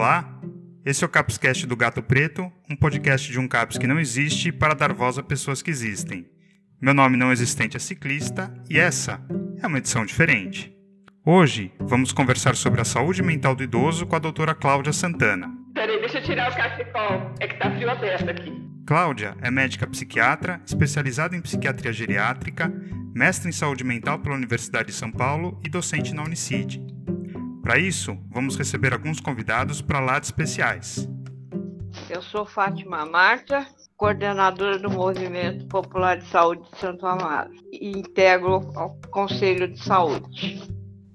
Olá, esse é o Capscast do Gato Preto, um podcast de um CAPS que não existe para dar voz a pessoas que existem. Meu nome não existente é ciclista e essa é uma edição diferente. Hoje vamos conversar sobre a saúde mental do idoso com a doutora Cláudia Santana. Peraí, deixa eu tirar o cachecol, é que tá frio aberto aqui. Cláudia é médica psiquiatra, especializada em psiquiatria geriátrica, mestre em saúde mental pela Universidade de São Paulo e docente na Unicid. Para isso, vamos receber alguns convidados para lá de especiais. Eu sou Fátima Marta, coordenadora do Movimento Popular de Saúde de Santo Amaro e integro o Conselho de Saúde.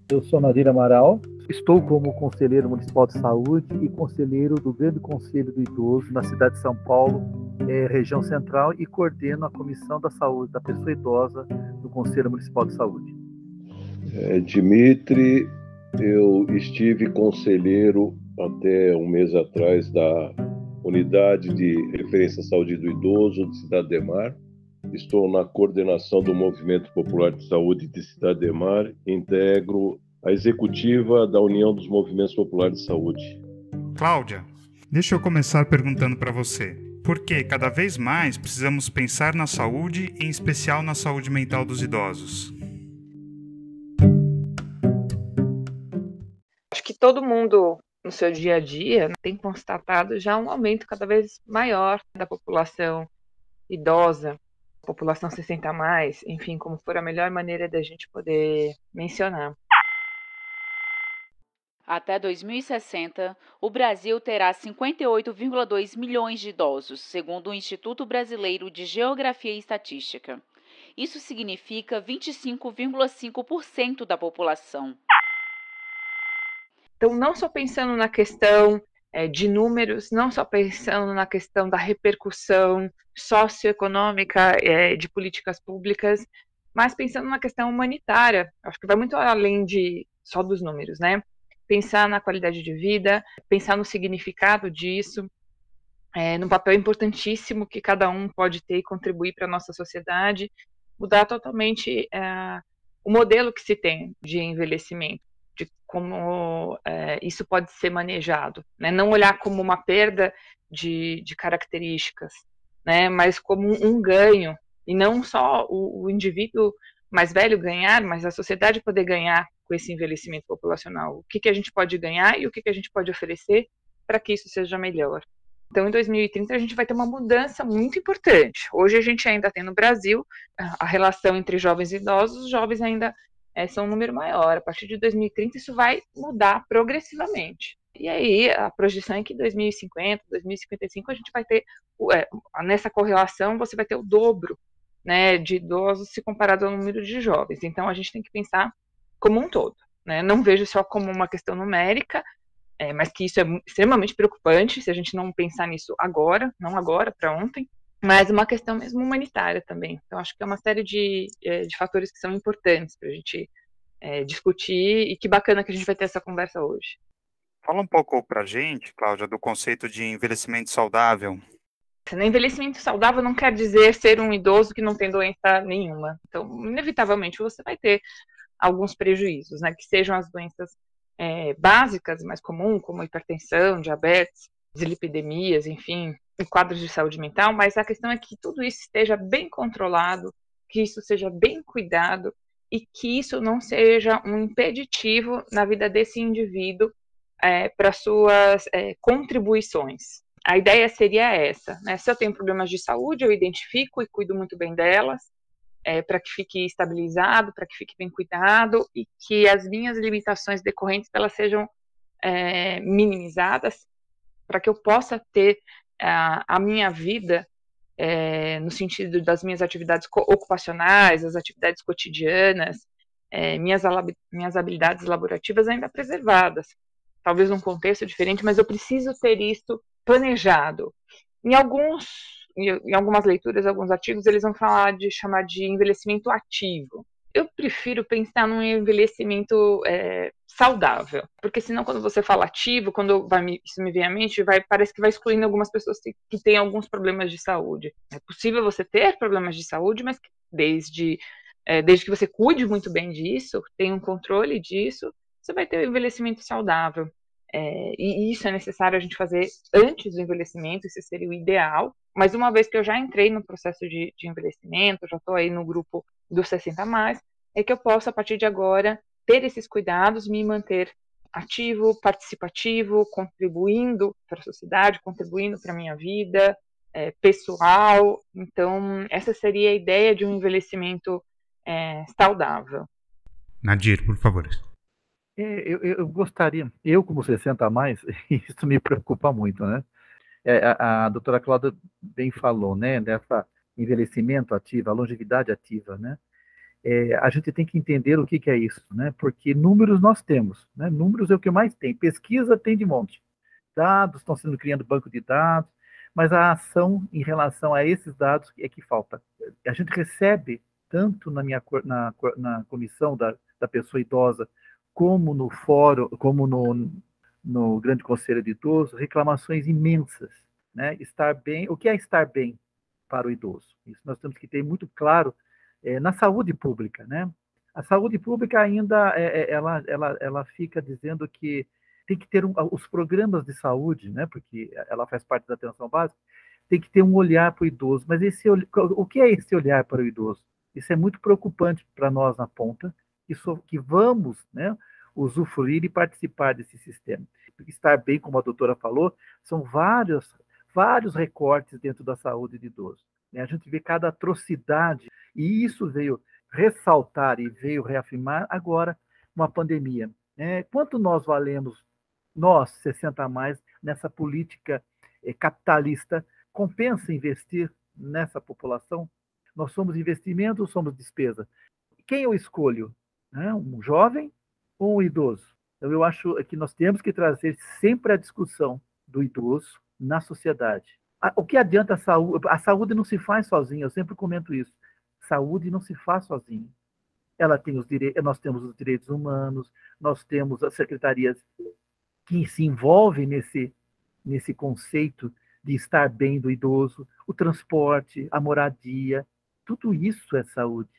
Eu sou Nadir Amaral, estou como conselheiro municipal de saúde e conselheiro do Grande Conselho do Idoso na cidade de São Paulo, é, região central, e coordeno a Comissão da Saúde da Pessoa Idosa do Conselho Municipal de Saúde. É, Dimitri eu estive conselheiro até um mês atrás da Unidade de Referência à Saúde do Idoso de Cidade de Mar. Estou na coordenação do Movimento Popular de Saúde de Cidade de Mar. Integro a executiva da União dos Movimentos Populares de Saúde. Cláudia, deixa eu começar perguntando para você. Por que cada vez mais precisamos pensar na saúde, em especial na saúde mental dos idosos? Todo mundo no seu dia a dia tem constatado já um aumento cada vez maior da população idosa, população 60 a mais, enfim, como for a melhor maneira da gente poder mencionar. Até 2060, o Brasil terá 58,2 milhões de idosos, segundo o Instituto Brasileiro de Geografia e Estatística. Isso significa 25,5% da população. Então, não só pensando na questão é, de números, não só pensando na questão da repercussão socioeconômica é, de políticas públicas, mas pensando na questão humanitária. Acho que vai muito além de só dos números, né? Pensar na qualidade de vida, pensar no significado disso, é, no papel importantíssimo que cada um pode ter e contribuir para a nossa sociedade, mudar totalmente é, o modelo que se tem de envelhecimento de como é, isso pode ser manejado, né? Não olhar como uma perda de, de características, né? Mas como um, ganho e não só o, o, indivíduo mais velho ganhar, mas a sociedade poder ganhar com esse envelhecimento populacional. O que, que a gente pode ganhar e o que, que a gente pode oferecer para que isso seja melhor. Então, em 2030, a gente vai ter uma mudança muito importante. Hoje, a gente ainda tem no Brasil a relação entre jovens e idosos, os jovens ainda é, são um número maior. A partir de 2030, isso vai mudar progressivamente. E aí, a projeção é que em 2050, 2055, a gente vai ter, é, nessa correlação, você vai ter o dobro né, de idosos se comparado ao número de jovens. Então, a gente tem que pensar como um todo. Né? Não vejo só como uma questão numérica, é, mas que isso é extremamente preocupante se a gente não pensar nisso agora, não agora, para ontem, mas uma questão mesmo humanitária também. Então, acho que é uma série de, é, de fatores que são importantes para a gente é, discutir e que bacana que a gente vai ter essa conversa hoje. Fala um pouco para a gente, Cláudia, do conceito de envelhecimento saudável. Envelhecimento saudável não quer dizer ser um idoso que não tem doença nenhuma. Então, inevitavelmente, você vai ter alguns prejuízos, né? Que sejam as doenças é, básicas, mais comuns, como hipertensão, diabetes, deslipidemias, enfim, em quadros de saúde mental, mas a questão é que tudo isso esteja bem controlado, que isso seja bem cuidado e que isso não seja um impeditivo na vida desse indivíduo é, para suas é, contribuições. A ideia seria essa: né? se eu tenho problemas de saúde, eu identifico e cuido muito bem delas, é, para que fique estabilizado, para que fique bem cuidado e que as minhas limitações decorrentes elas sejam é, minimizadas, para que eu possa ter a, a minha vida é, no sentido das minhas atividades ocupacionais, as atividades cotidianas, é, minhas, minhas habilidades laborativas ainda preservadas. Talvez num contexto diferente, mas eu preciso ter isso planejado. Em alguns, em algumas leituras, alguns artigos, eles vão falar de chamar de envelhecimento ativo eu prefiro pensar num envelhecimento é, saudável, porque senão quando você fala ativo, quando vai isso me vem à mente, vai, parece que vai excluindo algumas pessoas que, que têm alguns problemas de saúde. É possível você ter problemas de saúde, mas desde, é, desde que você cuide muito bem disso, tenha um controle disso, você vai ter um envelhecimento saudável. É, e isso é necessário a gente fazer antes do envelhecimento, esse seria o ideal. Mas uma vez que eu já entrei no processo de, de envelhecimento, já estou aí no grupo dos 60 mais, é que eu posso, a partir de agora, ter esses cuidados, me manter ativo, participativo, contribuindo para a sociedade, contribuindo para a minha vida é, pessoal. Então, essa seria a ideia de um envelhecimento é, saudável. Nadir, por favor. É, eu, eu, gostaria, eu como 60 a mais, isso me preocupa muito, né? É, a, a doutora Cláudia bem falou, né, dessa envelhecimento ativo, a longevidade ativa, né? É, a gente tem que entender o que, que, é isso, né? Porque números nós temos, né? Números é o que mais tem. Pesquisa tem de monte. Dados estão sendo criando banco de dados, mas a ação em relação a esses dados é que falta. A gente recebe tanto na minha na, na comissão da, da pessoa idosa como no fórum, como no, no Grande Conselho de Idosos, reclamações imensas, né? Estar bem, o que é estar bem para o idoso? Isso nós temos que ter muito claro é, na saúde pública, né? A saúde pública ainda é, é, ela, ela, ela fica dizendo que tem que ter um, os programas de saúde, né? Porque ela faz parte da atenção básica, tem que ter um olhar para o idoso. Mas esse o que é esse olhar para o idoso? Isso é muito preocupante para nós na ponta, que, so, que vamos, né? Usufruir e participar desse sistema. Estar bem, como a doutora falou, são vários, vários recortes dentro da saúde de idoso. Né? A gente vê cada atrocidade, e isso veio ressaltar e veio reafirmar agora uma pandemia. Né? Quanto nós valemos, nós, 60 a mais, nessa política eh, capitalista? Compensa investir nessa população? Nós somos investimento ou somos despesa? Quem eu escolho? Né? Um jovem ou um idoso? Então, eu acho que nós temos que trazer sempre a discussão do idoso na sociedade o que adianta a saúde? A saúde não se faz sozinha, eu sempre comento isso. Saúde não se faz sozinha. Ela tem os direitos, nós temos os direitos humanos, nós temos as secretarias que se envolvem nesse, nesse conceito de estar bem do idoso, o transporte, a moradia, tudo isso é saúde.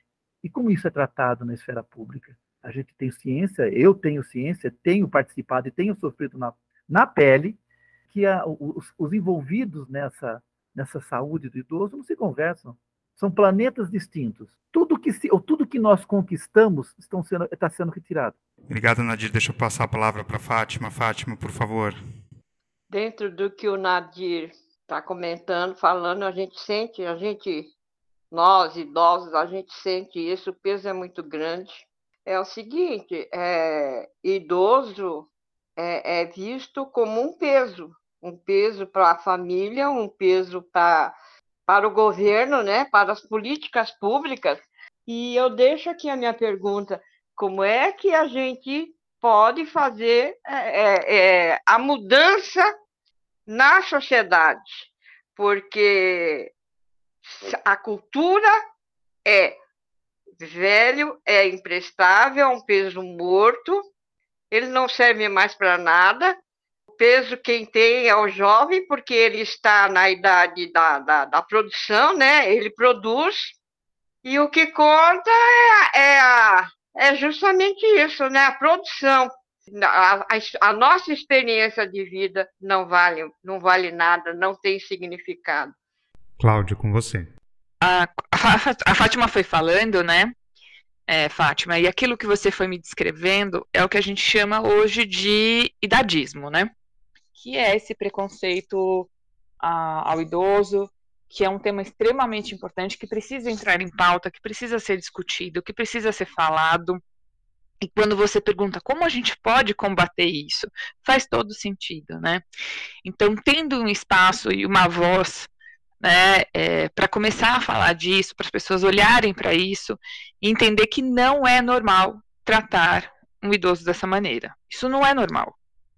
E como isso é tratado na esfera pública? A gente tem ciência, eu tenho ciência, tenho participado e tenho sofrido na, na pele que a, os, os, envolvidos nessa, nessa saúde do idoso não se conversam. São planetas distintos. Tudo que, se, ou tudo que nós conquistamos estão sendo, está sendo retirado. Obrigado, Nadir. Deixa eu passar a palavra para Fátima. Fátima, por favor. Dentro do que o Nadir está comentando, falando, a gente sente, a gente, nós idosos, a gente sente isso, o peso é muito grande. É o seguinte, é, idoso é, é visto como um peso, um peso para a família, um peso para, o governo, né, para as políticas públicas. E eu deixo aqui a minha pergunta: como é que a gente pode fazer é, é, é a mudança na sociedade? Porque a cultura é velho, é imprestável, é um peso morto, ele não serve mais para nada, peso quem tem é o jovem, porque ele está na idade da, da, da produção, né? Ele produz, e o que conta é, é, a, é justamente isso, né? A produção. A, a, a, nossa experiência de vida não vale, não vale nada, não tem significado. Cláudio, com você. A, a Fátima foi falando, né? É, Fátima, e aquilo que você foi me descrevendo é o que a gente chama hoje de idadismo, né? que é esse preconceito a, ao idoso, que é um tema extremamente importante, que precisa entrar em pauta, que precisa ser discutido, que precisa ser falado. E quando você pergunta como a gente pode combater isso, faz todo sentido, né? Então, tendo um espaço e uma voz né, é, para começar a falar disso, para as pessoas olharem para isso e entender que não é normal tratar um idoso dessa maneira. Isso não é normal.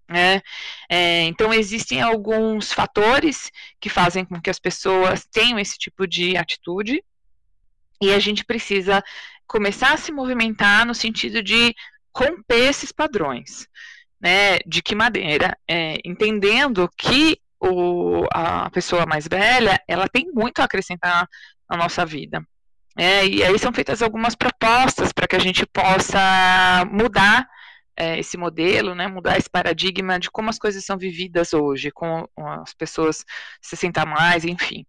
Né? É, então, existem alguns fatores que fazem com que as pessoas tenham esse tipo de atitude, e a gente precisa começar a se movimentar no sentido de romper esses padrões. Né? De que maneira? É, entendendo que o, a pessoa mais velha ela tem muito a acrescentar na nossa vida. É, e aí são feitas algumas propostas para que a gente possa mudar é, esse modelo, né, mudar esse paradigma de como as coisas são vividas hoje, com as pessoas 60 mais, enfim.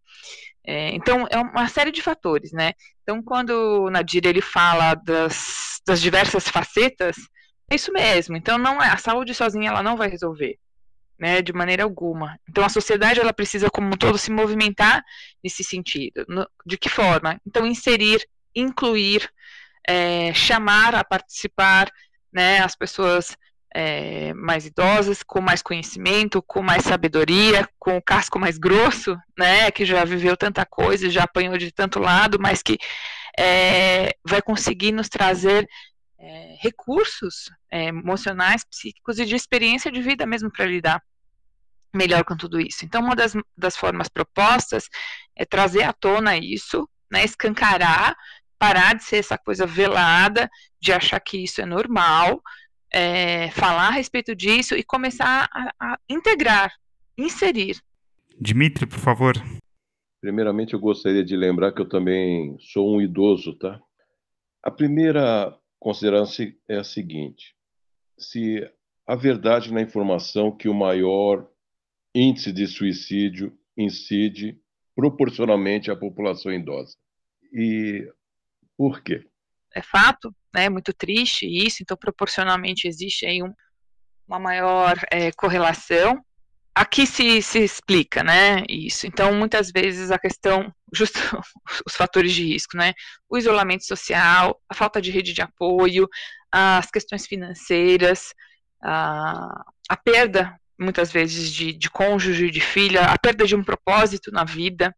É, então, é uma série de fatores, né? Então, quando Nadir ele fala das, das diversas facetas, é isso mesmo. Então, não é a saúde sozinha ela não vai resolver, né? De maneira alguma. Então, a sociedade ela precisa como um todo se movimentar nesse sentido. No, de que forma? Então, inserir, incluir, é, chamar a participar, né? As pessoas é, mais idosas, com mais conhecimento, com mais sabedoria, com o casco mais grosso, né, que já viveu tanta coisa, já apanhou de tanto lado, mas que é, vai conseguir nos trazer é, recursos é, emocionais, psíquicos e de experiência de vida mesmo para lidar melhor com tudo isso. Então, uma das, das formas propostas é trazer à tona isso, né, escancarar, parar de ser essa coisa velada, de achar que isso é normal, é, falar a respeito disso e começar a, a integrar, inserir. Dimitri, por favor. Primeiramente, eu gostaria de lembrar que eu também sou um idoso, tá? A primeira consideração é a seguinte: se a verdade na informação que o maior índice de suicídio incide proporcionalmente à população idosa. E por quê? É fato, né? Muito triste isso, então proporcionalmente existe aí um, uma maior é, correlação. Aqui se, se explica, né, isso. Então, muitas vezes a questão, justo os fatores de risco, né, o isolamento social, a falta de rede de apoio, as questões financeiras, a, a perda, muitas vezes, de, de cônjuge, de filha, a perda de um propósito na vida,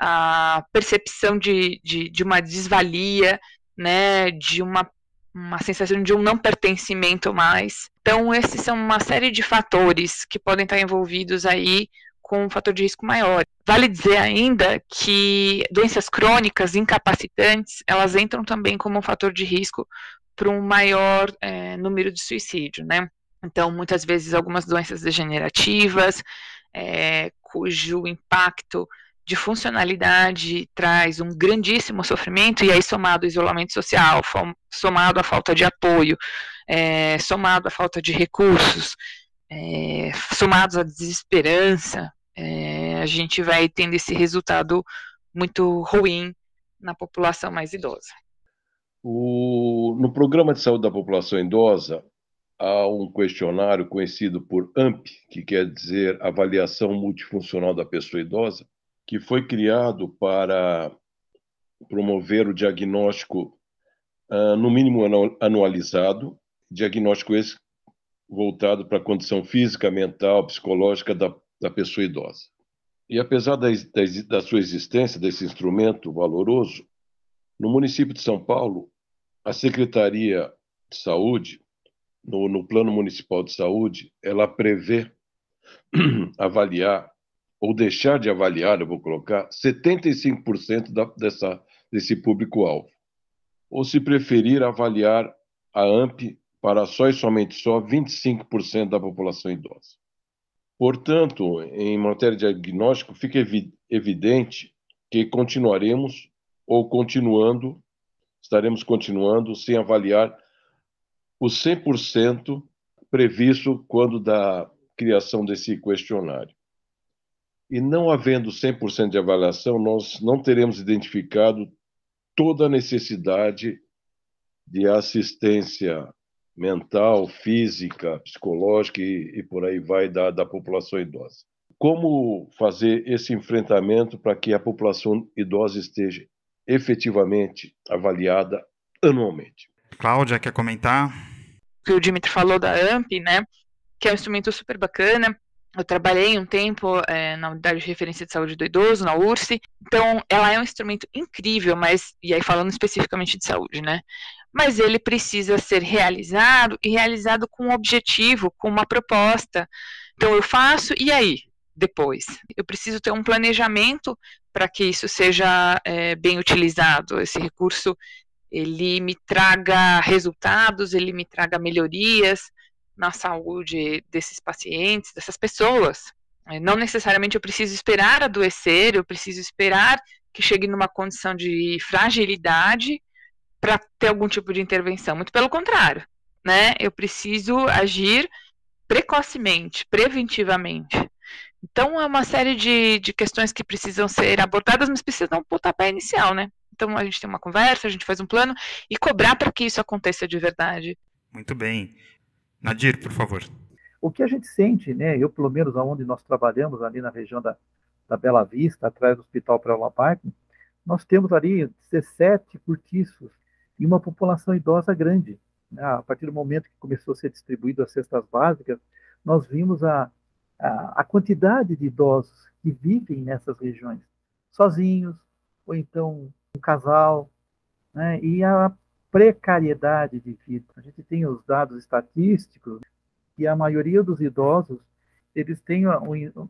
a percepção de, de, de uma desvalia, né, de uma, uma sensação de um não pertencimento mais. Então, esses são uma série de fatores que podem estar envolvidos aí com um fator de risco maior. Vale dizer ainda que doenças crônicas incapacitantes, elas entram também como um fator de risco para um maior é, número de suicídio, né? Então, muitas vezes, algumas doenças degenerativas, é, cujo impacto de funcionalidade traz um grandíssimo sofrimento, e aí somado ao isolamento social, somado à falta de apoio, é, somado à falta de recursos, é, somados à desesperança, a gente vai tendo esse resultado muito ruim na população mais idosa. O, no programa de saúde da população idosa, há um questionário conhecido por AMP, que quer dizer Avaliação Multifuncional da Pessoa Idosa, que foi criado para promover o diagnóstico, uh, no mínimo anualizado, diagnóstico esse voltado para a condição física, mental, psicológica da, da pessoa idosa. E apesar da, da, da sua existência desse instrumento valoroso, no município de São Paulo, a Secretaria de Saúde, no, no Plano Municipal de Saúde, ela prevê avaliar ou deixar de avaliar, eu vou colocar, 75% da, dessa, desse público-alvo. Ou, se preferir, avaliar a AMP para só e somente só 25% da população idosa. Portanto, em matéria de diagnóstico, fica evi evidente que continuaremos ou continuando, estaremos continuando sem avaliar os 100% previsto quando da criação desse questionário. E não havendo 100% de avaliação, nós não teremos identificado toda a necessidade de assistência mental, física, psicológica e, e por aí vai da, da população idosa. Como fazer esse enfrentamento para que a população idosa esteja efetivamente avaliada anualmente? Cláudia, quer comentar? Que o Dimitri falou da AMP, né? Que é um instrumento super bacana, eu trabalhei um tempo é, na unidade de referência de saúde do idoso, na URSE. Então, ela é um instrumento incrível, mas, e aí falando especificamente de saúde, né? Mas ele precisa ser realizado e realizado com um objetivo, com uma proposta. Então, eu faço, e aí? Depois. Eu preciso ter um planejamento para que isso seja é, bem utilizado. Esse recurso, ele me traga resultados, ele me traga melhorias, na saúde desses pacientes, dessas pessoas. É, não necessariamente eu preciso esperar adoecer, eu preciso esperar que chegue numa condição de fragilidade para ter algum tipo de intervenção. Muito pelo contrário. né? Eu preciso agir precocemente, preventivamente. Então, é uma série de, de questões que precisam ser abordadas, mas precisam um pontapé inicial, né? Então, a gente tem uma conversa, a gente faz um plano e cobrar para que isso aconteça de verdade. Muito bem. Nadir, por favor. O que a gente sente, né? Eu, pelo menos, aonde nós trabalhamos, ali na região da, da Bela Vista, atrás do Hospital Prela Parque, nós temos ali 17 cortiços e uma população idosa grande. Né? A partir do momento que começou a ser distribuído as cestas básicas, nós vimos a, a, a quantidade de idosos que vivem nessas regiões, sozinhos, ou então um casal, né? e a precariedade de vida. A gente tem os dados estatísticos e a maioria dos idosos eles têm um,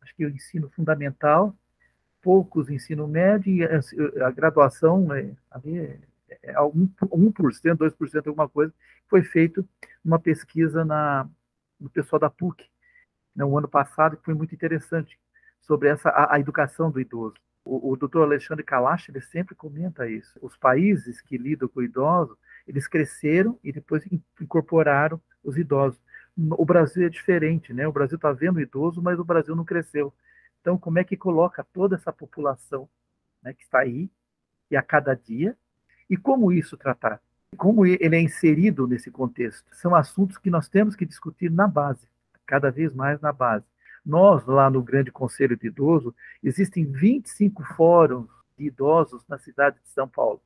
acho que o ensino fundamental, poucos ensino médio e a, a graduação é, ali é, é 1%, 2%, alguma coisa, foi feito uma pesquisa na, no pessoal da PUC, no né, ano passado, que foi muito interessante, sobre essa, a, a educação do idoso. O, o doutor Alexandre Kalash, ele sempre comenta isso. Os países que lidam com o idoso, eles cresceram e depois incorporaram os idosos. O Brasil é diferente, né? O Brasil está vendo o idoso, mas o Brasil não cresceu. Então, como é que coloca toda essa população né, que está aí, e a cada dia, e como isso tratar? Como ele é inserido nesse contexto? São assuntos que nós temos que discutir na base, cada vez mais na base. Nós, lá no Grande Conselho de Idoso, existem 25 fóruns de idosos na cidade de São Paulo,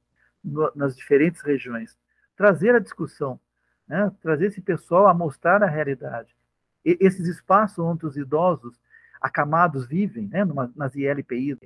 no, nas diferentes regiões. Trazer a discussão, né? trazer esse pessoal a mostrar a realidade. E, esses espaços onde os idosos acamados vivem, né? Numa, nas ILPIs,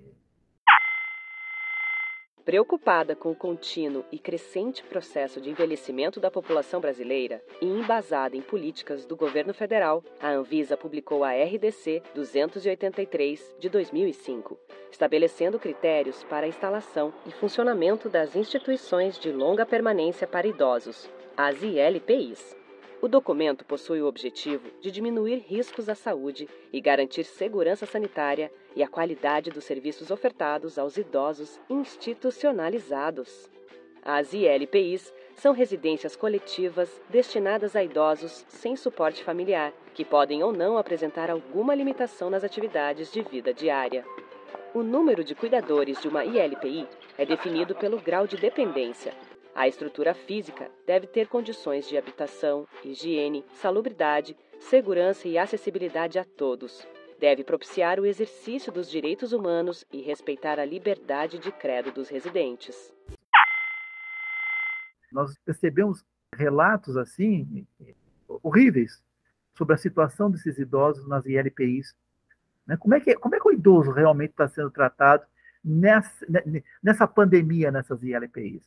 Preocupada com o contínuo e crescente processo de envelhecimento da população brasileira e embasada em políticas do governo federal, a Anvisa publicou a RDC 283 de 2005, estabelecendo critérios para a instalação e funcionamento das instituições de longa permanência para idosos, as ILPIs. O documento possui o objetivo de diminuir riscos à saúde e garantir segurança sanitária e a qualidade dos serviços ofertados aos idosos institucionalizados. As ILPIs são residências coletivas destinadas a idosos sem suporte familiar, que podem ou não apresentar alguma limitação nas atividades de vida diária. O número de cuidadores de uma ILPI é definido pelo grau de dependência, a estrutura física deve ter condições de habitação, higiene, salubridade, segurança e acessibilidade a todos. Deve propiciar o exercício dos direitos humanos e respeitar a liberdade de credo dos residentes. Nós percebemos relatos assim horríveis sobre a situação desses idosos nas ILPIs. Né? Como, é que, como é que o idoso realmente está sendo tratado nessa, nessa pandemia nessas ILPIs?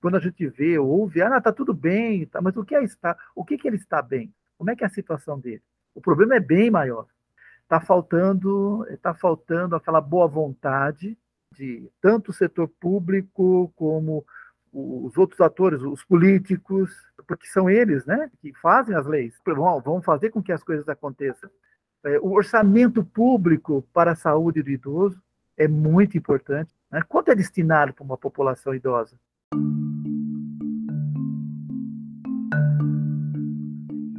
Quando a gente vê ou ouve, ah, tá tudo bem, tá, mas o que é estar? O que, que ele está bem? Como é que é a situação dele? O problema é bem maior. Está faltando, tá faltando aquela boa vontade de tanto o setor público como os outros atores, os políticos, porque são eles, né, que fazem as leis. Vão, vão fazer com que as coisas aconteçam. É, o orçamento público para a saúde do idoso é muito importante. Né? Quanto é destinado para uma população idosa?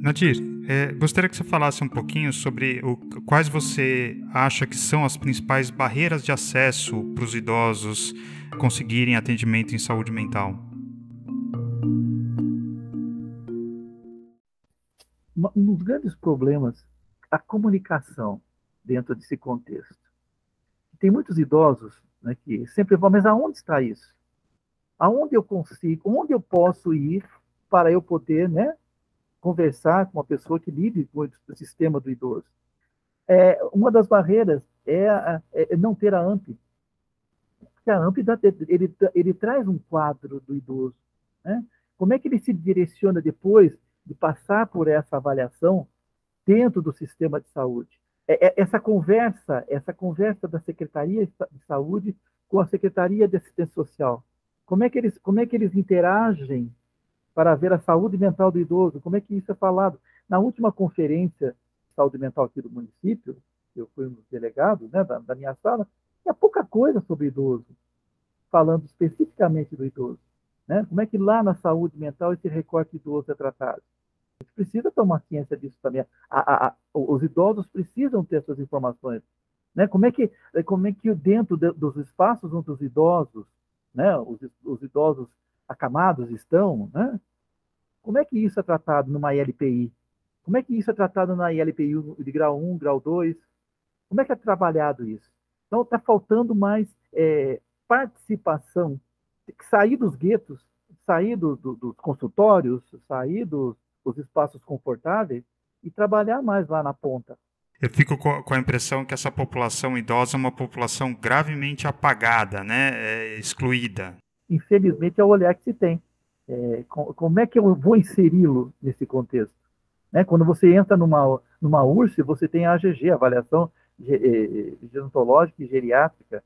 Nadir, é, gostaria que você falasse um pouquinho sobre o, quais você acha que são as principais barreiras de acesso para os idosos conseguirem atendimento em saúde mental. Um dos grandes problemas a comunicação dentro desse contexto. Tem muitos idosos né, que sempre vão, mas aonde está isso? aonde eu consigo, onde eu posso ir para eu poder, né, conversar com uma pessoa que lide com o sistema do idoso. É, uma das barreiras é, a, é não ter a AMP. Porque a AMP dá, ele, ele traz um quadro do idoso. Né? Como é que ele se direciona depois de passar por essa avaliação dentro do sistema de saúde? É, é, essa conversa, essa conversa da Secretaria de Saúde com a Secretaria de Assistência Social, como é que eles, como é que eles interagem para ver a saúde mental do idoso? Como é que isso é falado? Na última conferência de saúde mental aqui do município, eu fui um dos delegados né, da, da minha sala, tinha pouca coisa sobre idoso, falando especificamente do idoso. Né? Como é que lá na saúde mental esse recorte idoso é tratado? A gente precisa tomar ciência disso também. A, a, a, os idosos precisam ter essas informações. Né? Como, é que, como é que dentro de, dos espaços onde os idosos, né, os, os idosos acamados estão, né? como é que isso é tratado numa ILPI? Como é que isso é tratado na ILPI de grau 1, grau 2? Como é que é trabalhado isso? Então, está faltando mais é, participação, sair dos guetos, sair do, do, dos consultórios, sair dos, dos espaços confortáveis e trabalhar mais lá na ponta. Eu fico com a impressão que essa população idosa é uma população gravemente apagada, né? É excluída. Infelizmente é o olhar que se tem. É, como é que eu vou inseri-lo nesse contexto? Né? Quando você entra numa, numa URSS, você tem a AGG, Avaliação eh, Gerontológica e Geriátrica.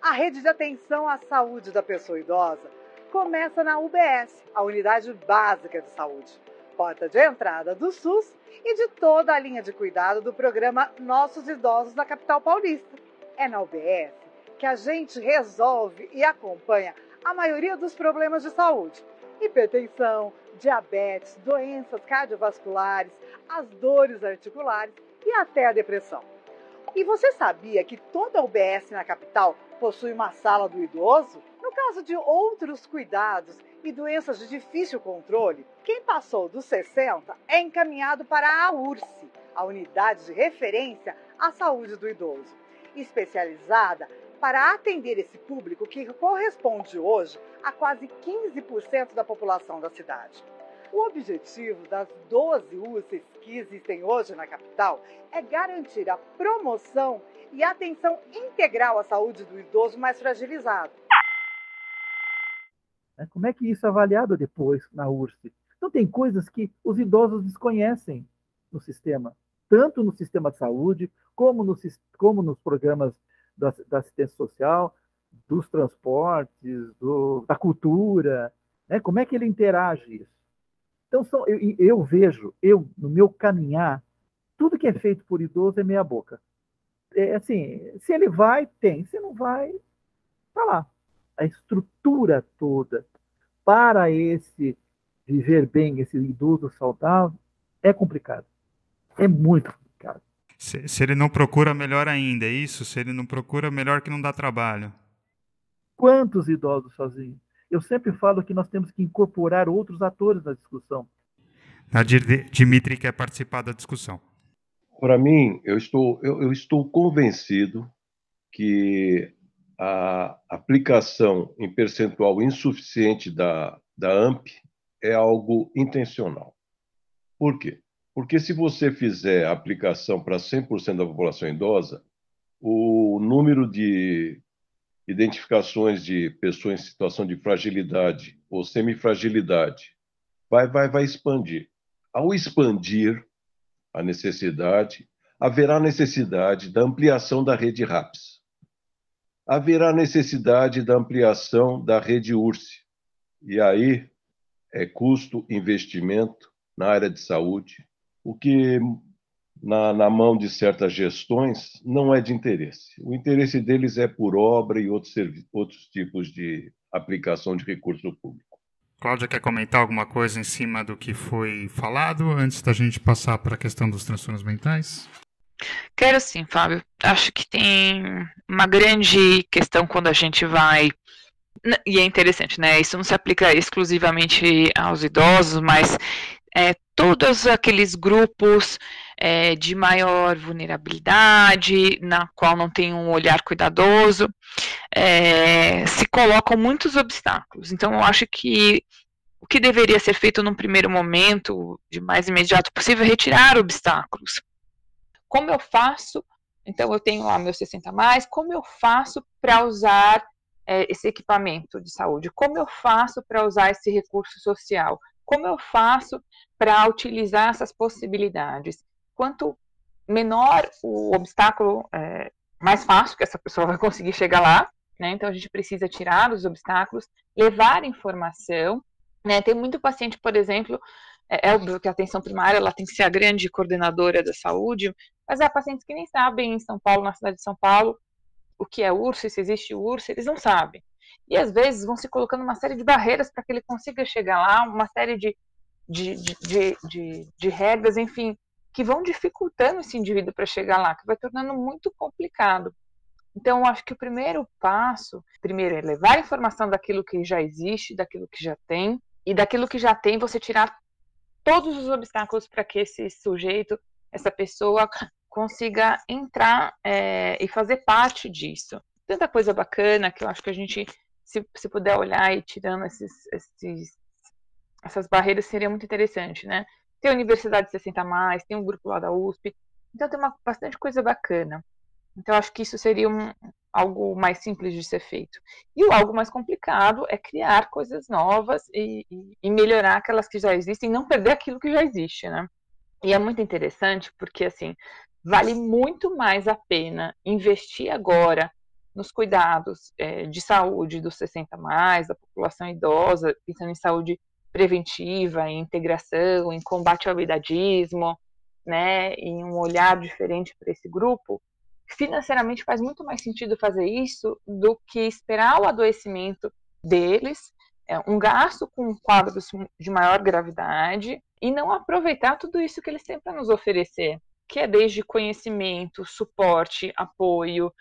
A rede de atenção à saúde da pessoa idosa começa na UBS, a Unidade Básica de Saúde, porta de entrada do SUS e de toda a linha de cuidado do programa Nossos Idosos da capital paulista. É na UBS que a gente resolve e acompanha a maioria dos problemas de saúde: hipertensão, diabetes, doenças cardiovasculares, as dores articulares e até a depressão. E você sabia que toda UBS na capital possui uma sala do idoso? No caso de outros cuidados e doenças de difícil controle, quem passou dos 60 é encaminhado para a URSE, a unidade de referência à saúde do idoso, especializada para atender esse público que corresponde hoje a quase 15% da população da cidade. O objetivo das 12 UCs que existem hoje na capital é garantir a promoção e atenção integral à saúde do idoso mais fragilizado. Como é que isso é avaliado depois na URSS? Então, tem coisas que os idosos desconhecem no sistema, tanto no sistema de saúde, como, no, como nos programas da, da assistência social, dos transportes, do, da cultura, né? como é que ele interage isso? Então, são, eu, eu, vejo, eu, no meu caminhar, tudo que é feito por idoso é meia boca. É assim, se ele vai, tem. Se não vai, tá lá. A estrutura toda para esse viver bem, esse idoso saudável, é complicado. É muito. Se, se, ele não procura, melhor ainda, é isso? Se ele não procura, melhor que não dá trabalho. Quantos idosos sozinhos? Eu sempre falo que nós temos que incorporar outros atores na discussão. Nadir Dimitri quer participar da discussão. Para mim, eu estou, eu, eu estou convencido que a aplicação em percentual insuficiente da, da AMP é algo intencional. Por quê? Porque se você fizer a aplicação para 100% da população idosa, o número de identificações de pessoas em situação de fragilidade ou semifragilidade vai, vai, vai expandir. Ao expandir a necessidade, haverá necessidade da ampliação da rede RAPS. Haverá necessidade da ampliação da rede URSE. E aí é custo, investimento na área de saúde, o que na, na, mão de certas gestões não é de interesse. O interesse deles é por obra e outros, outros tipos de aplicação de recurso público. Cláudia, quer comentar alguma coisa em cima do que foi falado antes da gente passar para a questão dos transtornos mentais? Quero sim, Fábio. Acho que tem uma grande questão quando a gente vai. E é interessante, né? Isso não se aplica exclusivamente aos idosos, mas é, todos aqueles grupos é, de maior vulnerabilidade, na qual não tem um olhar cuidadoso, é, se colocam muitos obstáculos. Então, eu acho que o que deveria ser feito num primeiro momento, de mais imediato possível, é retirar obstáculos. Como eu faço? Então, eu tenho lá meus 60 mais, como eu faço para usar é, esse equipamento de saúde? Como eu faço para usar esse recurso social? Como eu faço para utilizar essas possibilidades? Quanto menor o obstáculo, é, mais fácil que essa pessoa vai conseguir chegar lá. Né? Então, a gente precisa tirar os obstáculos, levar informação. Né? Tem muito paciente, por exemplo, é, é óbvio que a atenção primária ela tem que ser a grande coordenadora da saúde, mas há pacientes que nem sabem em São Paulo, na cidade de São Paulo, o que é urso, se existe urso, eles não sabem. E às vezes vão se colocando uma série de barreiras para que ele consiga chegar lá, uma série de, de, de, de, de, regras, enfim, que vão dificultando esse indivíduo para chegar lá, que vai tornando muito complicado. Então, eu acho que o primeiro passo, primeiro, é levar a informação daquilo que já existe, daquilo que já tem, e daquilo que já tem, você tirar todos os obstáculos para que esse sujeito, essa pessoa, consiga entrar é, e fazer parte disso. Tanta coisa bacana que eu acho que a gente, se, se puder olhar e tirando esses, esses, essas barreiras, seria muito interessante, né? Tem a Universidade 60 Mais, tem um grupo lá da USP, então tem uma, bastante coisa bacana. Então, acho que isso seria um, algo mais simples de ser feito. E o algo mais complicado é criar coisas novas e, e, e, melhorar aquelas que já existem, não perder aquilo que já existe, né? E é muito interessante porque, assim, vale muito mais a pena investir agora nos cuidados é, de saúde dos 60 mais, da população idosa, pensando em saúde preventiva, em integração, em combate ao idadismo, né, em um olhar diferente para esse grupo, financeiramente faz muito mais sentido fazer isso do que esperar o adoecimento deles, é, um gasto com quadros de maior gravidade e não aproveitar tudo isso que eles têm para nos oferecer, que é desde conhecimento, suporte, apoio.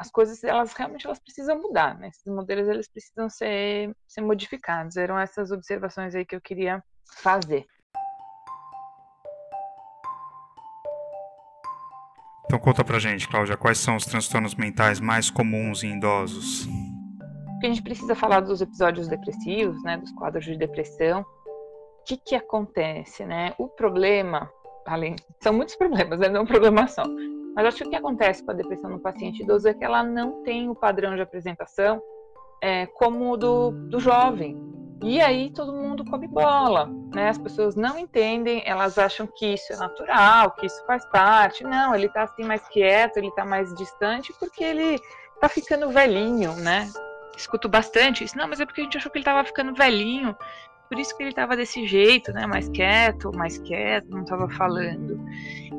As coisas, elas realmente elas precisam mudar, né? Esses modelos eles precisam ser, ser modificados. Eram essas observações aí que eu queria fazer. Então conta pra gente, Cláudia, quais são os transtornos mentais mais comuns em idosos? A gente precisa falar dos episódios depressivos, né, dos quadros de depressão. O que que acontece, né? O problema, além, são muitos problemas, né? não é um problema só. Mas acho que o que acontece com a depressão no paciente idoso é que ela não tem o padrão de apresentação é, como o do, do jovem. E aí todo mundo come bola, né? As pessoas não entendem, elas acham que isso é natural, que isso faz parte. Não, ele tá assim mais quieto, ele tá mais distante porque ele tá ficando velhinho, né? Escuto bastante isso. Não, mas é porque a gente achou que ele tava ficando velhinho. Por isso que ele tava desse jeito, né? Mais quieto, mais quieto, não tava falando.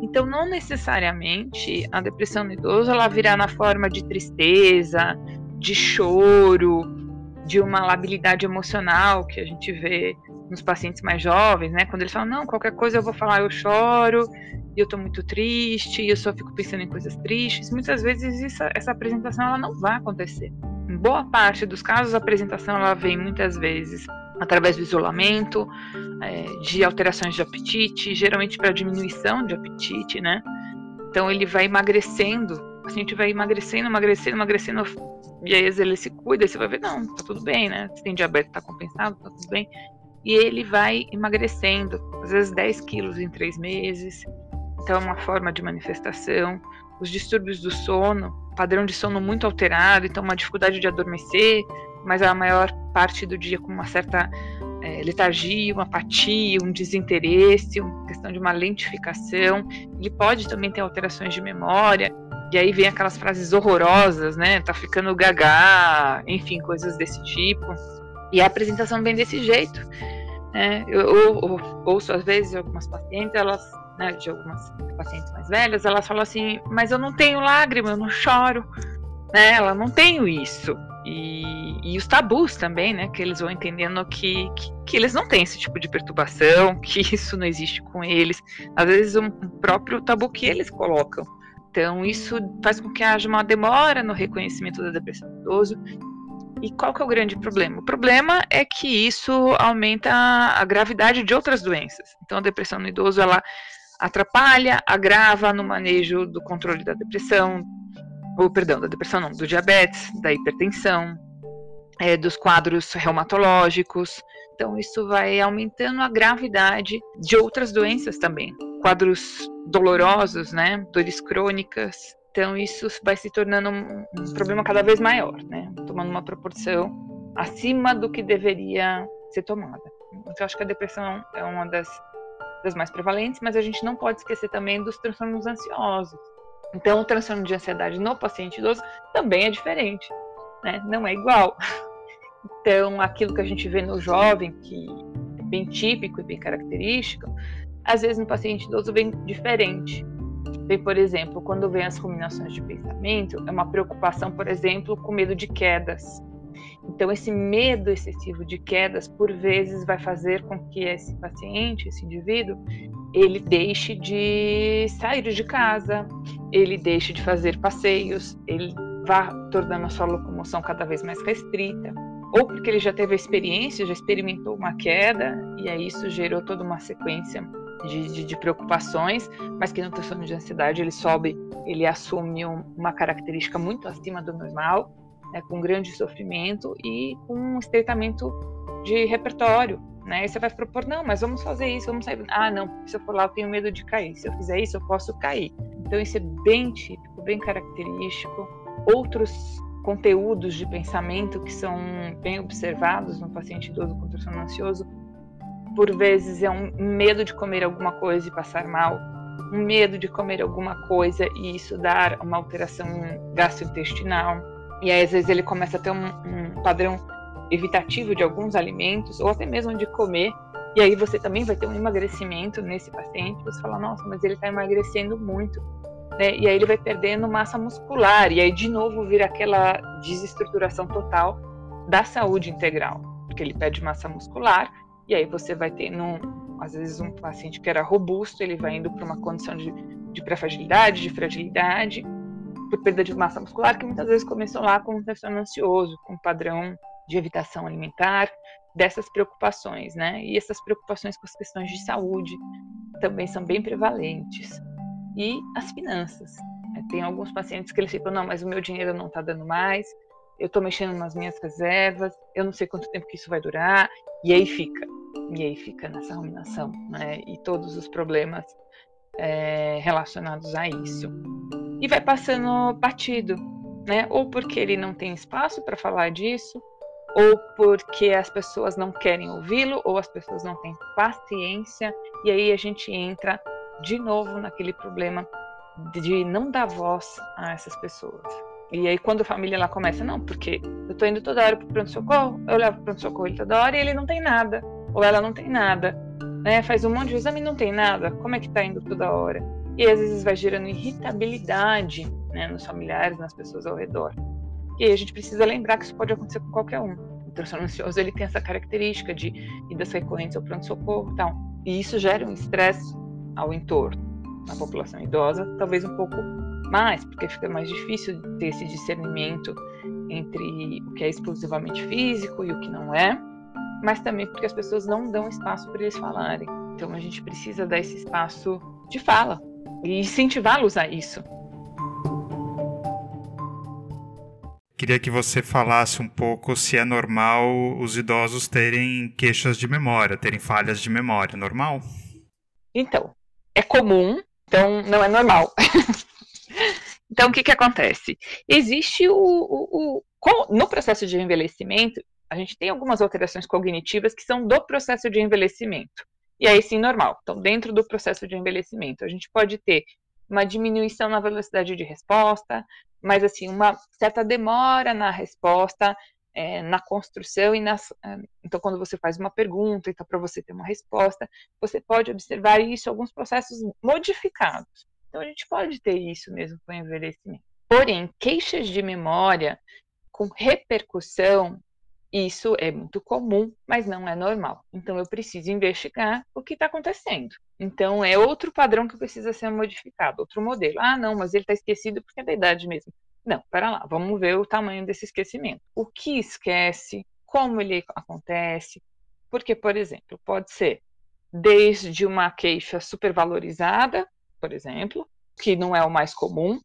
Então, não necessariamente a depressão no idoso ela virá na forma de tristeza, de choro, de uma labilidade emocional que a gente vê nos pacientes mais jovens, né? Quando eles falam, não, qualquer coisa eu vou falar, eu choro, e eu tô muito triste, e eu só fico pensando em coisas tristes. Muitas vezes isso, essa apresentação ela não vai acontecer. Em boa parte dos casos, a apresentação ela vem muitas vezes através do isolamento, é, de alterações de apetite, geralmente para diminuição de apetite, né? Então ele vai emagrecendo, paciente vai emagrecendo, emagrecendo, emagrecendo e aí ele se cuida, você vai ver, não, tá tudo bem, né? Se tem diabetes, tá compensado, tá tudo bem. E ele vai emagrecendo, às vezes 10 quilos em três meses. Então é uma forma de manifestação. Os distúrbios do sono, padrão de sono muito alterado, então uma dificuldade de adormecer, mas a maior parte do dia com uma certa é, letargia, uma apatia, um desinteresse, uma questão de uma lentificação. Ele pode também ter alterações de memória, e aí vem aquelas frases horrorosas, né? Tá ficando gagá, enfim, coisas desse tipo. E a apresentação vem desse jeito. Né? Eu, eu, eu ouço às vezes algumas pacientes, elas, né, de algumas pacientes mais velhas, elas falam assim, mas eu não tenho lágrima, eu não choro. Né? Ela não tenho isso. E, e, os tabus também, né? Que eles vão entendendo que, que, que, eles não têm esse tipo de perturbação, que isso não existe com eles. Às vezes um próprio tabu que eles colocam. Então, isso faz com que haja uma demora no reconhecimento da depressão do idoso. E qual que é o grande problema? O problema é que isso aumenta a gravidade de outras doenças. Então, a depressão no idoso, ela atrapalha, agrava no manejo do controle da depressão, ou, perdão, da depressão não, do diabetes, da hipertensão, é, dos quadros reumatológicos. Então, isso vai aumentando a gravidade de outras doenças também. Quadros dolorosos, né? Dores crônicas. Então, isso vai se tornando um, problema cada vez maior, né? Tomando uma proporção acima do que deveria ser tomada. Então, eu acho que a depressão é uma das, das mais prevalentes, mas a gente não pode esquecer também dos transtornos ansiosos. Então, o transtorno de ansiedade no paciente idoso também é diferente, né? Não é igual. Então, aquilo que a gente vê no jovem, que é bem típico e bem característico, às vezes no paciente idoso vem diferente. Vem, por exemplo, quando vem as ruminações de pensamento, é uma preocupação, por exemplo, com medo de quedas. Então, esse medo excessivo de quedas, por vezes, vai fazer com que esse paciente, esse indivíduo, ele deixe de sair de casa, ele deixe de fazer passeios, ele vá tornando a sua locomoção cada vez mais restrita, ou porque ele já teve a experiência, já experimentou uma queda, e aí isso gerou toda uma sequência de, de, de preocupações, mas que no transtorno de ansiedade ele sobe, ele assume um, uma característica muito acima do normal, né, com grande sofrimento e com um estreitamento de repertório. Né? E você vai propor, não, mas vamos fazer isso, vamos sair. Ah, não, se eu for lá eu tenho medo de cair. Se eu fizer isso, eu posso cair. Então isso é bem típico, bem característico. Outros conteúdos de pensamento que são bem observados no paciente idoso com transtorno ansioso por vezes é um medo de comer alguma coisa e passar mal, um medo de comer alguma coisa e isso dar uma alteração gastrointestinal. E aí, às vezes, ele começa a ter um, um padrão evitativo de alguns alimentos, ou até mesmo de comer, e aí você também vai ter um emagrecimento nesse paciente. Você fala, nossa, mas ele está emagrecendo muito. Né? E aí ele vai perdendo massa muscular, e aí de novo vira aquela desestruturação total da saúde integral, porque ele perde massa muscular, e aí você vai ter, às vezes, um paciente que era robusto, ele vai indo para uma condição de, de pré-fragilidade, de fragilidade, por perda de massa muscular, que muitas vezes começou lá com um transtorno ansioso, com um padrão de evitação alimentar, dessas preocupações, né? E essas preocupações com as questões de saúde também são bem prevalentes. E as finanças. Tem alguns pacientes que eles ficam, não, mas o meu dinheiro não está dando mais, eu estou mexendo nas minhas reservas, eu não sei quanto tempo que isso vai durar, e aí fica. E aí fica nessa ruminação, né? E todos os problemas é, relacionados a isso. E vai passando batido, né? Ou porque ele não tem espaço para falar disso, ou porque as pessoas não querem ouvi-lo, ou as pessoas não têm paciência, e aí a gente entra de novo naquele problema de não dar voz a essas pessoas. E aí quando a família lá começa, não, porque eu tô indo toda hora pro pronto-socorro, eu levo pro pronto-socorro ele toda hora e ele não tem nada, ou ela não tem nada, né? Faz um monte de exame e não tem nada, como é que tá indo toda hora? E às vezes vai gerando irritabilidade, né, nos familiares, nas pessoas ao redor. E a gente precisa lembrar que isso pode acontecer com qualquer um. O transtorno ansioso ele tem essa característica de idas recorrentes ao pronto-socorro, tal. E isso gera um estresse ao entorno. Na população idosa, talvez um pouco mais, porque fica mais difícil ter esse discernimento entre o que é exclusivamente físico e o que não é, mas também porque as pessoas não dão espaço para eles falarem. Então a gente precisa dar esse espaço de fala e incentivá-los a isso. Queria que você falasse um pouco se é normal os idosos terem queixas de memória, terem falhas de memória. Normal? Então, é comum, então não é normal. Então, o que, que acontece? Existe o, o, o, No processo de envelhecimento, a gente tem algumas alterações cognitivas que são do processo de envelhecimento. E aí sim, normal. Então, dentro do processo de envelhecimento, a gente pode ter uma diminuição na velocidade de resposta, mas assim, uma certa demora na resposta, é, na construção e nas. É, então, quando você faz uma pergunta, então, para você ter uma resposta, você pode observar isso, alguns processos modificados. Então a gente pode ter isso mesmo com envelhecimento. Porém, queixas de memória com repercussão, isso é muito comum, mas não é normal. Então eu preciso investigar o que está acontecendo. Então é outro padrão que precisa ser modificado, outro modelo. Ah, não, mas ele está esquecido porque é da idade mesmo. Não, para lá, vamos ver o tamanho desse esquecimento. O que esquece, como ele acontece, porque, por exemplo, pode ser desde uma queixa supervalorizada, por exemplo, que não é o mais comum,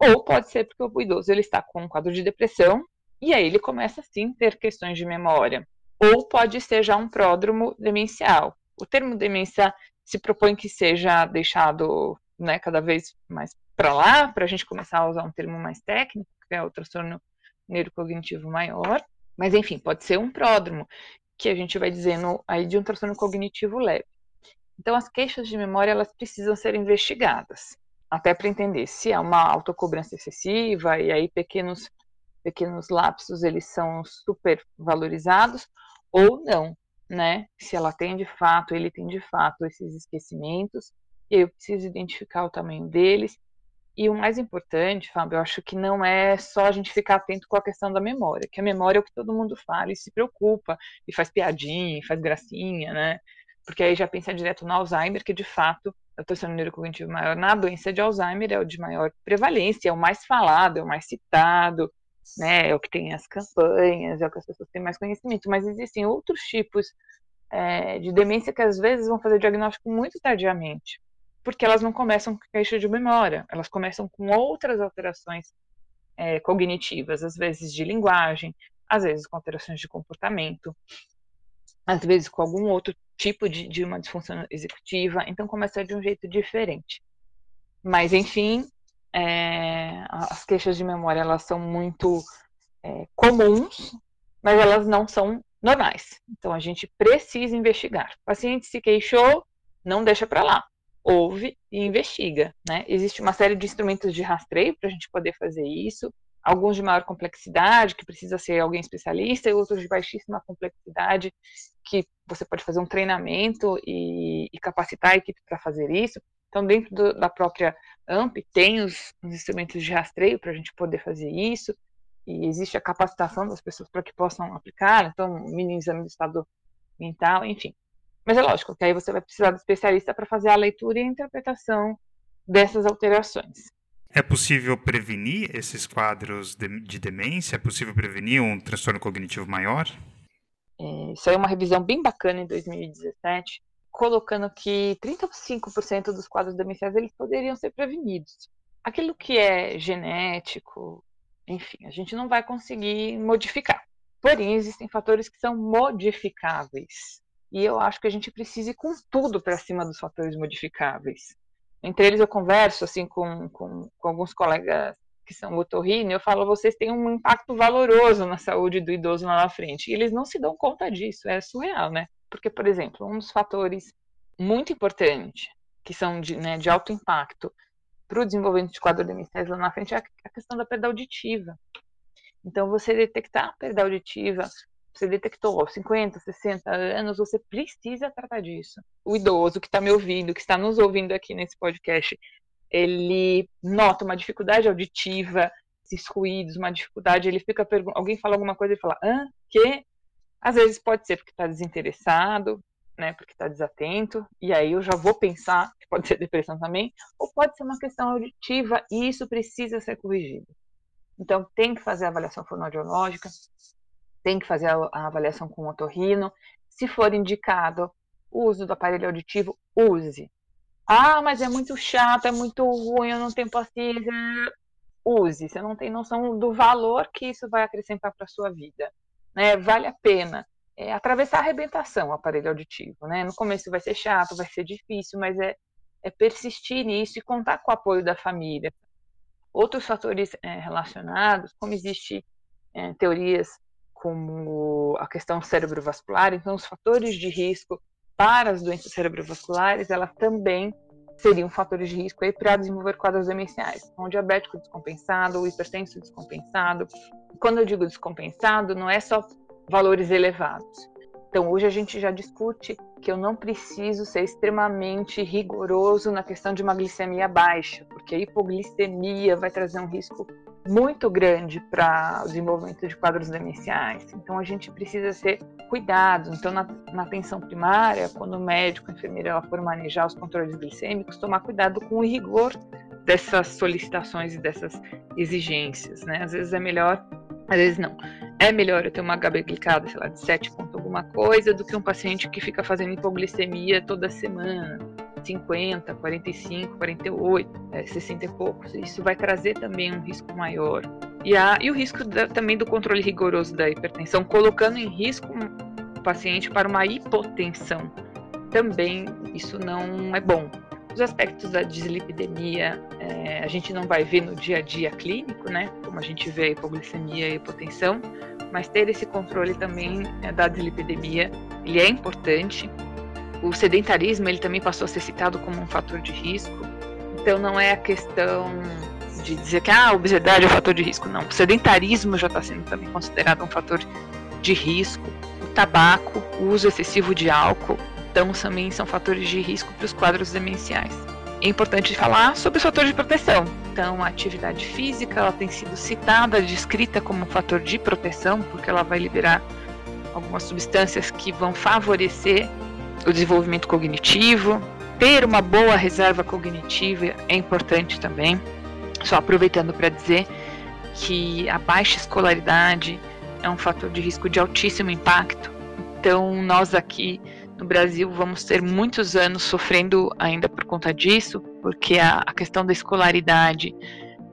ou pode ser porque o idoso ele está com um quadro de depressão e aí ele começa sim ter questões de memória, ou pode ser já um pródromo demencial. O termo demência se propõe que seja deixado né, cada vez mais para lá, para a gente começar a usar um termo mais técnico, que é o transtorno neurocognitivo maior. Mas, enfim, pode ser um pródromo, que a gente vai dizendo aí de um transtorno cognitivo leve. Então, as queixas de memória elas precisam ser investigadas, até para entender se é uma autocobrança excessiva e aí pequenos pequenos lapsos eles são super valorizados ou não, né? Se ela tem de fato, ele tem de fato esses esquecimentos, e eu preciso identificar o tamanho deles E o mais importante, Fábio, eu acho que não é só a gente ficar atento com a questão da memória, que a memória é o que todo mundo fala e se preocupa, e faz piadinha, e faz gracinha, né? Porque aí já pensa direto no Alzheimer, que de fato é o transtorno neurocognitivo maior na doença de Alzheimer é o de maior prevalência, é o mais falado, é o mais citado, né? É o que tem as campanhas, é o que as pessoas têm mais conhecimento, mas existem outros tipos é, de demência que às vezes vão fazer diagnóstico muito tardiamente porque elas não começam com queixa de memória, elas começam com outras alterações é, cognitivas, às vezes de linguagem, às vezes com alterações de comportamento, às vezes com algum outro tipo de, de uma disfunção executiva, então começa de um jeito diferente. Mas, enfim, é, as queixas de memória elas são muito é, comuns, mas elas não são normais. Então a gente precisa investigar. O paciente se queixou, não deixa para lá ouve e investiga. Né? Existe uma série de instrumentos de rastreio para a gente poder fazer isso, alguns de maior complexidade, que precisa ser alguém especialista, e outros de baixíssima complexidade, que você pode fazer um treinamento e, e capacitar a equipe para fazer isso. Então, dentro do, da própria AMP, tem os, os instrumentos de rastreio para a gente poder fazer isso, e existe a capacitação das pessoas para que possam aplicar, então, mini exame do estado mental, enfim. Mas é lógico que aí você vai precisar do especialista para fazer a leitura e a interpretação dessas alterações. É possível prevenir esses quadros de, de demência? É possível prevenir um transtorno cognitivo maior? É, saiu é uma revisão bem bacana em 2017, colocando que 35% dos quadros demenciais eles poderiam ser prevenidos. Aquilo que é genético, enfim, a gente não vai conseguir modificar. Porém, existem fatores que são modificáveis. E eu acho que a gente precisa ir com tudo para cima dos fatores modificáveis. Entre eles, eu converso assim com, com, com alguns colegas que são otorrino, eu falo, vocês têm um impacto valoroso na saúde do idoso lá na frente. E eles não se dão conta disso, é surreal, né? Porque, por exemplo, um dos fatores muito importantes, que são de, né, de alto impacto para o desenvolvimento de quadro demenciais lá na frente, é a questão da perda auditiva. Então, você detectar a perda auditiva você detectou 50, 60 anos, você precisa tratar disso. O idoso que está me ouvindo, que está nos ouvindo aqui nesse podcast, ele nota uma dificuldade auditiva, esses ruídos, uma dificuldade, ele fica perguntando, alguém fala alguma coisa e fala, hã? Que? Às vezes pode ser porque está desinteressado, né, porque está desatento, e aí eu já vou pensar que pode ser depressão também, ou pode ser uma questão auditiva e isso precisa ser corrigido. Então, tem que fazer a avaliação fonoaudiológica, tem que fazer a, avaliação com o otorrino. Se for indicado o uso do aparelho auditivo, use. Ah, mas é muito chato, é muito ruim, eu não tenho paciência. Use. Você não tem noção do valor que isso vai acrescentar para a sua vida. Né? Vale a pena. É, atravessar a arrebentação, o aparelho auditivo. Né? No começo vai ser chato, vai ser difícil, mas é, é persistir nisso e contar com o apoio da família. Outros fatores é, relacionados, como existe é, teorias como a questão cerebrovascular, então os fatores de risco para as doenças cerebrovasculares, elas também seriam fatores de risco para desenvolver quadros demenciais. Então, o diabético descompensado, o hipertenso descompensado. Quando eu digo descompensado, não é só valores elevados. Então, hoje a gente já discute que eu não preciso ser extremamente rigoroso na questão de uma glicemia baixa, porque a hipoglicemia vai trazer um risco muito grande para o desenvolvimento de quadros demenciais. Então a gente precisa ser cuidado. Então na, na atenção primária, quando o médico, a enfermeira ela for manejar os controles glicêmicos, tomar cuidado com o rigor dessas solicitações e dessas exigências, né? Às vezes é melhor, às vezes não. É melhor eu ter uma HB glicada, sei lá, de 7 ponto alguma coisa, do que um paciente que fica fazendo hipoglicemia toda semana 50, 45, 48, é, 60 e poucos. Isso vai trazer também um risco maior. E, a, e o risco da, também do controle rigoroso da hipertensão, colocando em risco o paciente para uma hipotensão. Também isso não é bom. Os aspectos da dislipidemia é, a gente não vai ver no dia a dia clínico, né? Como a gente vê a hipoglicemia e a hipotensão, mas ter esse controle também é, da dislipidemia, ele é importante o sedentarismo ele também passou a ser citado como um fator de risco. Então não é a questão de dizer que ah, a obesidade é um fator de risco, não. O sedentarismo já está sendo também considerado um fator de risco. O tabaco, o uso excessivo de álcool, então também são fatores de risco para os quadros demenciais. é importante falar sobre o fator de proteção. Então, a atividade física ela tem sido citada, descrita como um fator de proteção, porque ela vai liberar algumas substâncias que vão favorecer o desenvolvimento cognitivo. Ter uma boa reserva cognitiva é importante também. Só aproveitando para dizer que a baixa escolaridade é um fator de risco de altíssimo impacto. Então, nós aqui no Brasil vamos ter muitos anos sofrendo ainda por conta disso, porque a, a questão da escolaridade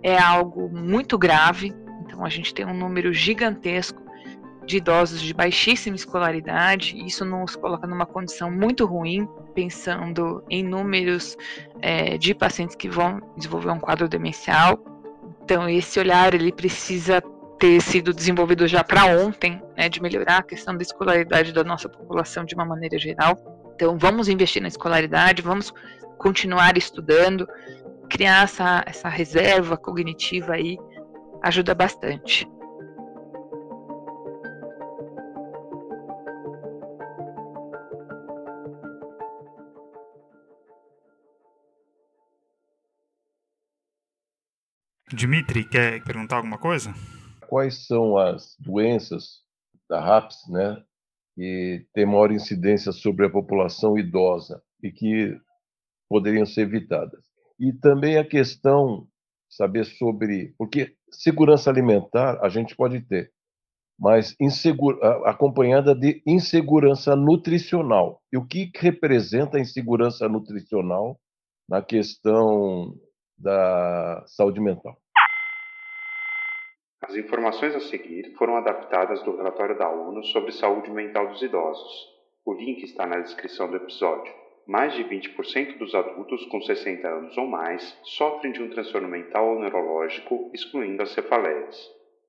é algo muito grave. Então, a gente tem um número gigantesco de idosos de baixíssima escolaridade, isso nos coloca numa condição muito ruim, pensando em números é, de pacientes que vão desenvolver um quadro demencial. Então, esse olhar ele precisa ter sido desenvolvido já para ontem, né, de melhorar a questão da escolaridade da nossa população de uma maneira geral. Então, vamos investir na escolaridade, vamos continuar estudando, criar essa, essa reserva cognitiva aí ajuda bastante. Dimitri, quer perguntar alguma coisa? Quais são as doenças da RAPS, né, que têm maior incidência sobre a população idosa e que poderiam ser evitadas? E também a questão saber sobre, porque segurança alimentar a gente pode ter, mas acompanhada de insegurança nutricional. E o que representa a insegurança nutricional na questão da saúde mental. As informações a seguir foram adaptadas do relatório da ONU sobre saúde mental dos idosos. O link está na descrição do episódio. Mais de 20% dos adultos com 60 anos ou mais sofrem de um transtorno mental ou neurológico, excluindo as cefaleias.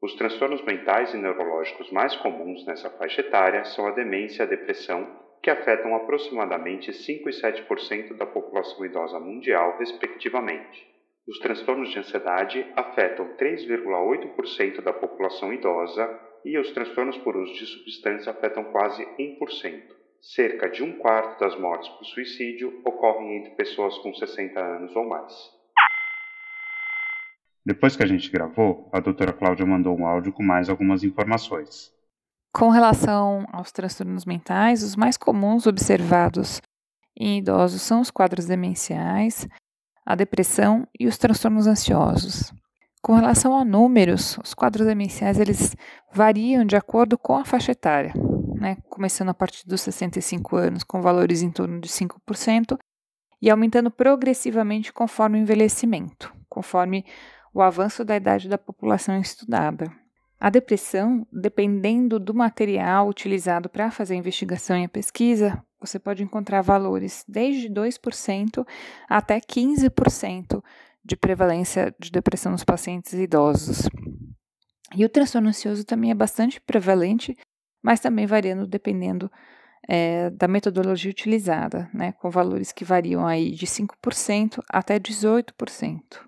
Os transtornos mentais e neurológicos mais comuns nessa faixa etária são a demência e a depressão, que afetam aproximadamente 5 e 7% da população idosa mundial, respectivamente. Os transtornos de ansiedade afetam 3,8% da população idosa e os transtornos por uso de substância afetam quase 1%. Cerca de um quarto das mortes por suicídio ocorrem entre pessoas com 60 anos ou mais. Depois que a gente gravou, a doutora Cláudia mandou um áudio com mais algumas informações. Com relação aos transtornos mentais, os mais comuns observados em idosos são os quadros demenciais, a depressão e os transtornos ansiosos. Com relação a números, os quadros demenciais eles variam de acordo com a faixa etária, né? começando a partir dos 65 anos com valores em torno de 5% e aumentando progressivamente conforme o envelhecimento, conforme o avanço da idade da população estudada. A depressão, dependendo do material utilizado para fazer a investigação e a pesquisa, você pode encontrar valores desde 2% até 15% de prevalência de depressão nos pacientes idosos. E o transtorno ansioso também é bastante prevalente, mas também variando dependendo é, da metodologia utilizada, né, com valores que variam aí de 5% até 18%.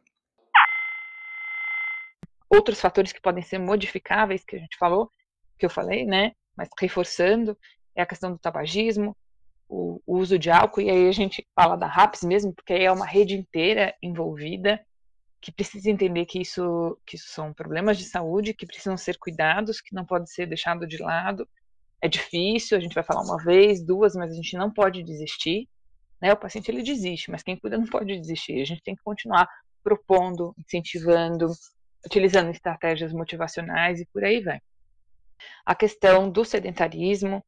Outros fatores que podem ser modificáveis, que a gente falou, que eu falei, né, mas reforçando, é a questão do tabagismo, o, uso de álcool, e aí a gente fala da RAPS mesmo, porque aí é uma rede inteira envolvida que precisa entender que isso, que isso são problemas de saúde que precisam ser cuidados, que não pode ser deixado de lado. É difícil, a gente vai falar uma vez, duas, mas a gente não pode desistir. Né? O paciente ele desiste, mas quem cuida não pode desistir. A gente tem que continuar propondo, incentivando, utilizando estratégias motivacionais e por aí vai. A questão do sedentarismo,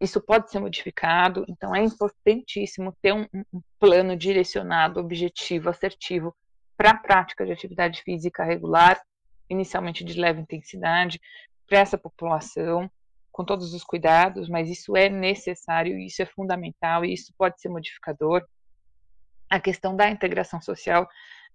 isso pode ser modificado, então é importantíssimo ter um, um plano direcionado, objetivo, assertivo para a prática de atividade física regular, inicialmente de leve intensidade, para essa população, com todos os cuidados, mas isso é necessário, isso é fundamental e isso pode ser modificador. A questão da integração social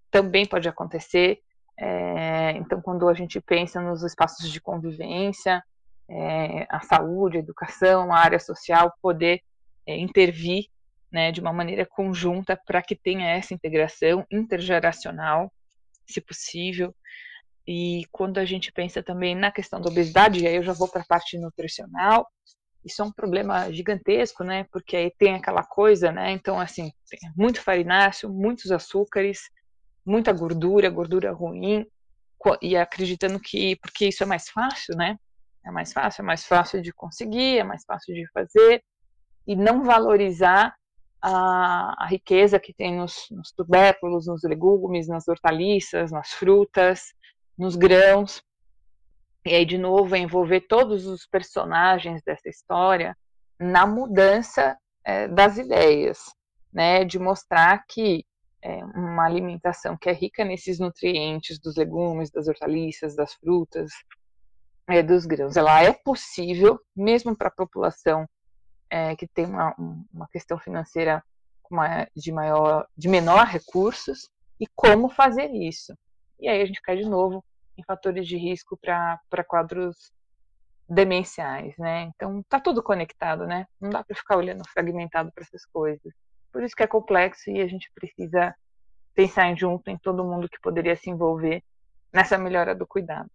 também pode acontecer. É, então, quando a gente pensa nos espaços de convivência, é, a saúde, a educação, a área social poder é, intervir né, de uma maneira conjunta para que tenha essa integração intergeracional, se possível. E quando a gente pensa também na questão da obesidade, aí eu já vou para a parte nutricional, isso é um problema gigantesco, né? Porque aí tem aquela coisa, né? Então, assim, muito farináceo, muitos açúcares, muita gordura, gordura ruim, e acreditando que, porque isso é mais fácil, né? É mais fácil, é mais fácil de conseguir, é mais fácil de fazer, e não valorizar a, a riqueza que tem nos, nos tubérculos, nos legumes, nas hortaliças, nas frutas, nos grãos. E aí, de novo, envolver todos os personagens dessa história na mudança é, das ideias, né? De mostrar que é, uma alimentação que é rica nesses nutrientes dos legumes, das hortaliças, das frutas, é, dos grãos, ela é possível, mesmo para a população é, que tem uma, uma questão financeira de maior, de menor recursos, e como fazer isso. E aí a gente cai de novo em fatores de risco para quadros demenciais, né? Então tá tudo conectado, né? Não dá para ficar olhando fragmentado para essas coisas. Por isso que é complexo e a gente precisa pensar em junto em todo mundo que poderia se envolver nessa melhora do cuidado.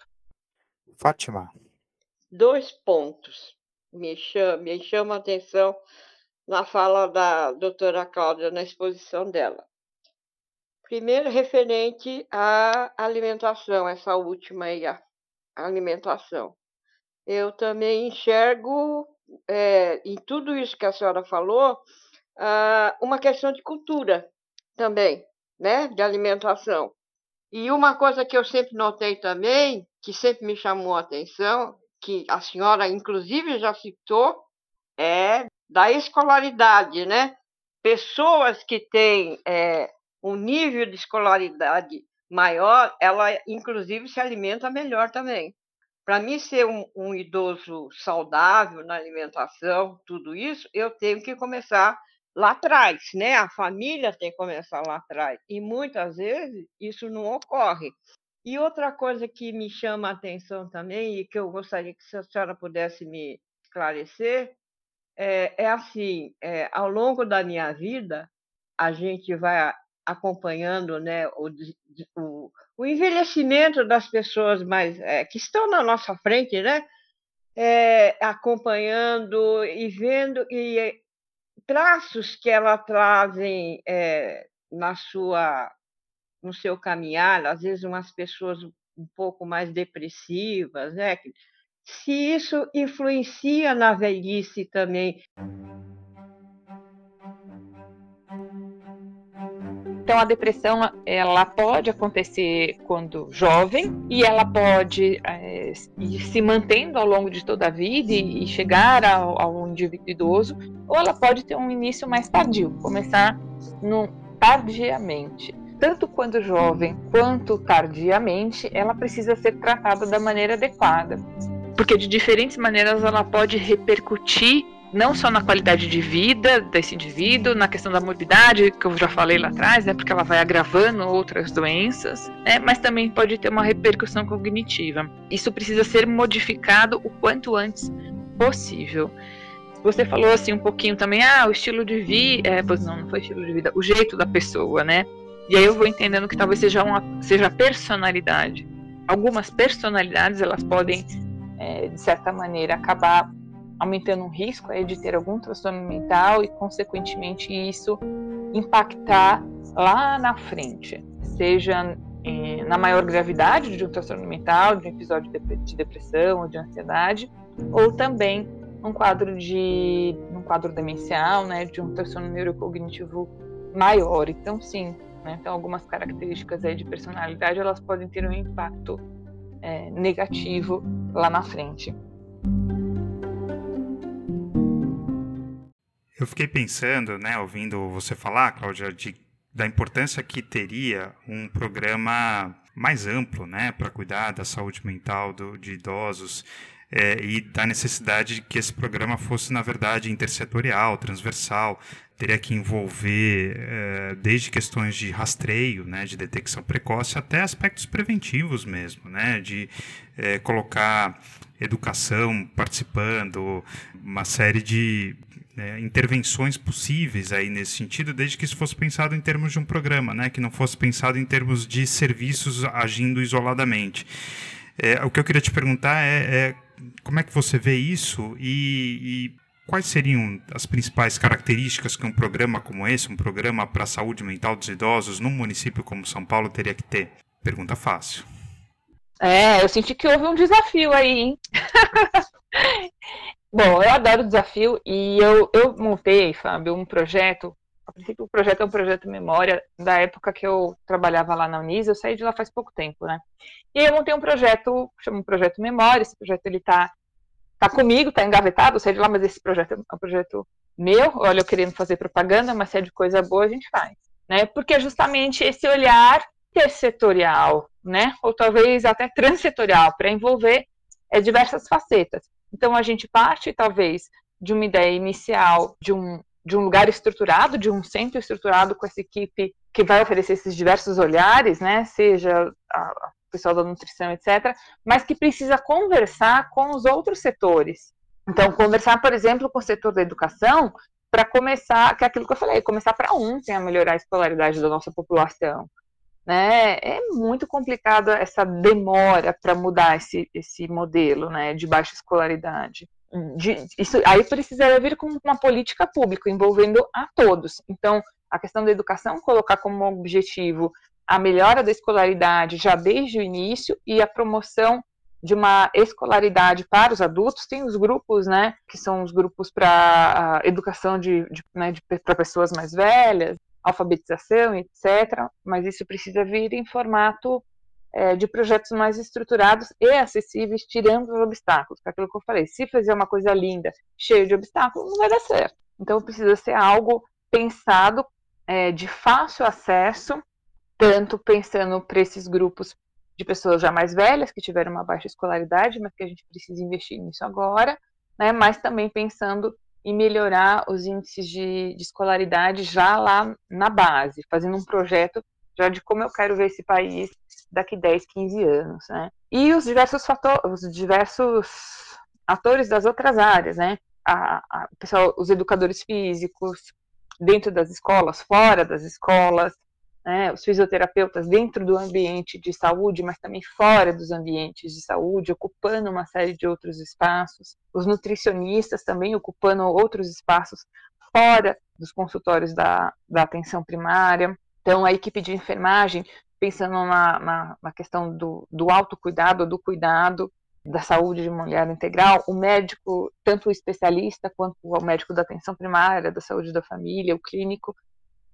Fátima. Dois pontos me me chama a atenção na fala da doutora Cláudia na exposição dela. Primeiro, referente à alimentação, essa última aí, a alimentação. Eu também enxergo, é, em tudo isso que a senhora falou, ah, uma questão de cultura também, né, de alimentação. E uma coisa que eu sempre notei também, que sempre me chamou a atenção, que a senhora, inclusive, já citou, é da escolaridade, né? Pessoas que têm é, um nível de escolaridade maior, ela, inclusive, se alimenta melhor também. Para mim ser um, um idoso saudável na alimentação, tudo isso, eu tenho que começar lá atrás, né? A família tem que começar lá atrás. E muitas vezes isso não ocorre. E outra coisa que me chama a atenção também, e que eu gostaria que a senhora pudesse me esclarecer, é, é assim: é, ao longo da minha vida, a gente vai acompanhando né, o, o, o envelhecimento das pessoas mais é, que estão na nossa frente, né? É, acompanhando e vendo e traços que ela trazem é, na sua no seu caminhar, às vezes umas pessoas um pouco mais depressivas, né? Se isso influencia na velhice também. Então a depressão ela pode acontecer quando jovem e ela pode é, ir se mantendo ao longo de toda a vida e, e chegar ao, ao, indivíduo idoso, ou ela pode ter um início mais tardio, começar no, tardiamente tanto quando jovem quanto tardiamente, ela precisa ser tratada da maneira adequada. Porque de diferentes maneiras ela pode repercutir não só na qualidade de vida desse indivíduo, na questão da morbidade, que eu já falei lá atrás, né, porque ela vai agravando outras doenças, né, mas também pode ter uma repercussão cognitiva. Isso precisa ser modificado o quanto antes possível. Você falou assim um pouquinho também, ah, o estilo de vida, é, pois não, não foi estilo de vida, o jeito da pessoa, né? E aí eu vou entendendo que talvez seja uma seja personalidade. Algumas personalidades elas podem, é, de certa maneira, acabar aumentando o risco é, de ter algum transtorno mental e, consequentemente, isso impactar lá na frente, seja é, na maior gravidade de um transtorno mental, de um episódio de depressão ou de ansiedade, ou também num quadro de um quadro demencial, né, de um transtorno neurocognitivo maior. Então, sim, né? Então, algumas características aí de personalidade elas podem ter um impacto é, negativo lá na frente. Eu fiquei pensando, né, ouvindo você falar, Cláudia, de, da importância que teria um programa mais amplo, né, para cuidar da saúde mental do, de idosos é, e da necessidade de que esse programa fosse, na verdade, intersetorial, transversal, teria que envolver é, desde questões de rastreio, né, de detecção precoce, até aspectos preventivos mesmo, né, de é, colocar educação participando, uma série de né, intervenções possíveis aí nesse sentido, desde que isso fosse pensado em termos de um programa, né, que não fosse pensado em termos de serviços agindo isoladamente. É, o que eu queria te perguntar é, é como é que você vê isso e, e quais seriam as principais características que um programa como esse, um programa para a saúde mental dos idosos, num município como São Paulo, teria que ter? Pergunta fácil. É, eu senti que houve um desafio aí, hein? Bom, eu adoro desafio e eu, eu montei, Fábio, um projeto. A princípio, o projeto é um projeto memória da época que eu trabalhava lá na Unisa. Eu saí de lá faz pouco tempo, né? E aí eu montei um projeto, chama um projeto memória. Esse projeto ele tá, tá comigo, tá engavetado. De lá, mas esse projeto é um projeto meu. Olha, eu querendo fazer propaganda, mas se é de coisa boa, a gente faz, né? Porque é justamente esse olhar intersetorial, né? Ou talvez até transsetorial, para envolver é, diversas facetas. Então a gente parte talvez de uma ideia inicial de um de um lugar estruturado, de um centro estruturado com essa equipe que vai oferecer esses diversos olhares, né? Seja a, pessoal da nutrição, etc., mas que precisa conversar com os outros setores. Então, conversar, por exemplo, com o setor da educação, para começar, que é aquilo que eu falei, começar para ontem a melhorar a escolaridade da nossa população né? É muito complicado essa demora para mudar esse, esse modelo, né, de baixa escolaridade. De, isso aí precisaria vir com uma política pública envolvendo a todos. Então, a questão da educação colocar como objetivo a melhora da escolaridade já desde o início e a promoção de uma escolaridade para os adultos. Tem os grupos, né, que são os grupos para educação de, de, né, de para pessoas mais velhas, alfabetização, etc. Mas isso precisa vir em formato é, de projetos mais estruturados e acessíveis, tirando os obstáculos. É aquilo que eu falei, se fazer uma coisa linda, cheia de obstáculos, não vai dar certo. Então precisa ser algo pensado é, de fácil acesso, tanto pensando para esses grupos de pessoas já mais velhas, que tiveram uma baixa escolaridade, mas que a gente precisa investir nisso agora, né, mas também pensando e melhorar os índices de, de, escolaridade já lá na base, fazendo um projeto já de como eu quero ver esse país daqui 10, 15 anos, né? E os diversos fatores, os diversos atores das outras áreas, né? A, a, pessoal, os educadores físicos, dentro das escolas, fora das escolas, né, os fisioterapeutas dentro do ambiente de saúde, mas também fora dos ambientes de saúde, ocupando uma série de outros espaços, os nutricionistas também ocupando outros espaços fora dos consultórios da, da atenção primária. Então, a equipe de enfermagem, pensando na, na, na questão do, do autocuidado, do cuidado, da saúde de mulher integral, o médico, tanto o especialista quanto o médico da atenção primária, da saúde da família, o clínico,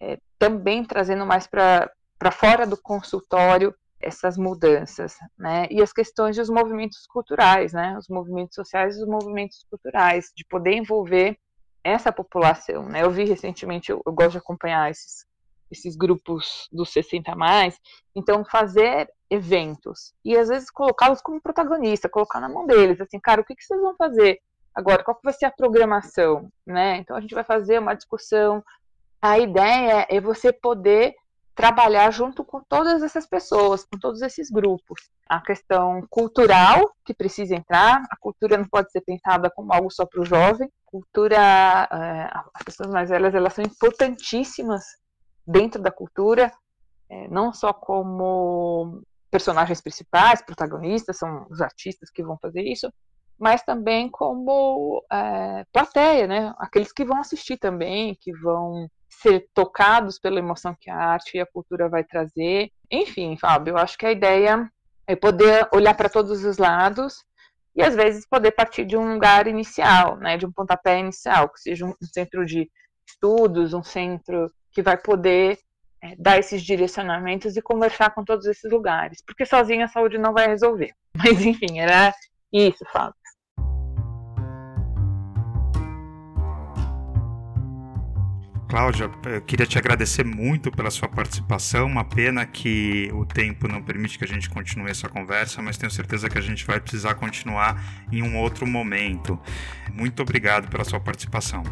é, também trazendo mais para fora do consultório essas mudanças, né? E as questões dos movimentos culturais, né? Os movimentos sociais e os movimentos culturais, de poder envolver essa população, né? Eu vi recentemente, eu, eu gosto de acompanhar esses, esses grupos dos 60 mais, então fazer eventos e às vezes colocá-los como protagonista, colocar na mão deles, assim, cara, o que, que vocês vão fazer agora? Qual que vai ser a programação, né? Então a gente vai fazer uma discussão a ideia é você poder trabalhar junto com todas essas pessoas, com todos esses grupos. A questão cultural, que precisa entrar, a cultura não pode ser pensada como algo só para o jovem. Cultura, é, as pessoas mais velhas, elas são importantíssimas dentro da cultura, é, não só como personagens principais, protagonistas, são os artistas que vão fazer isso, mas também como é, plateia, né? Aqueles que vão assistir também, que vão ser tocados pela emoção que a arte e a cultura vai trazer. Enfim, Fábio, eu acho que a ideia é poder olhar para todos os lados e às vezes poder partir de um lugar inicial, né, de um pontapé inicial, que seja um centro de estudos, um centro que vai poder é, dar esses direcionamentos e conversar com todos esses lugares, porque sozinha a saúde não vai resolver. Mas enfim, era isso, Fábio. Cláudia, eu queria te agradecer muito pela sua participação. Uma pena que o tempo não permite que a gente continue essa conversa, mas tenho certeza que a gente vai precisar continuar em um outro momento. Muito obrigado pela sua participação.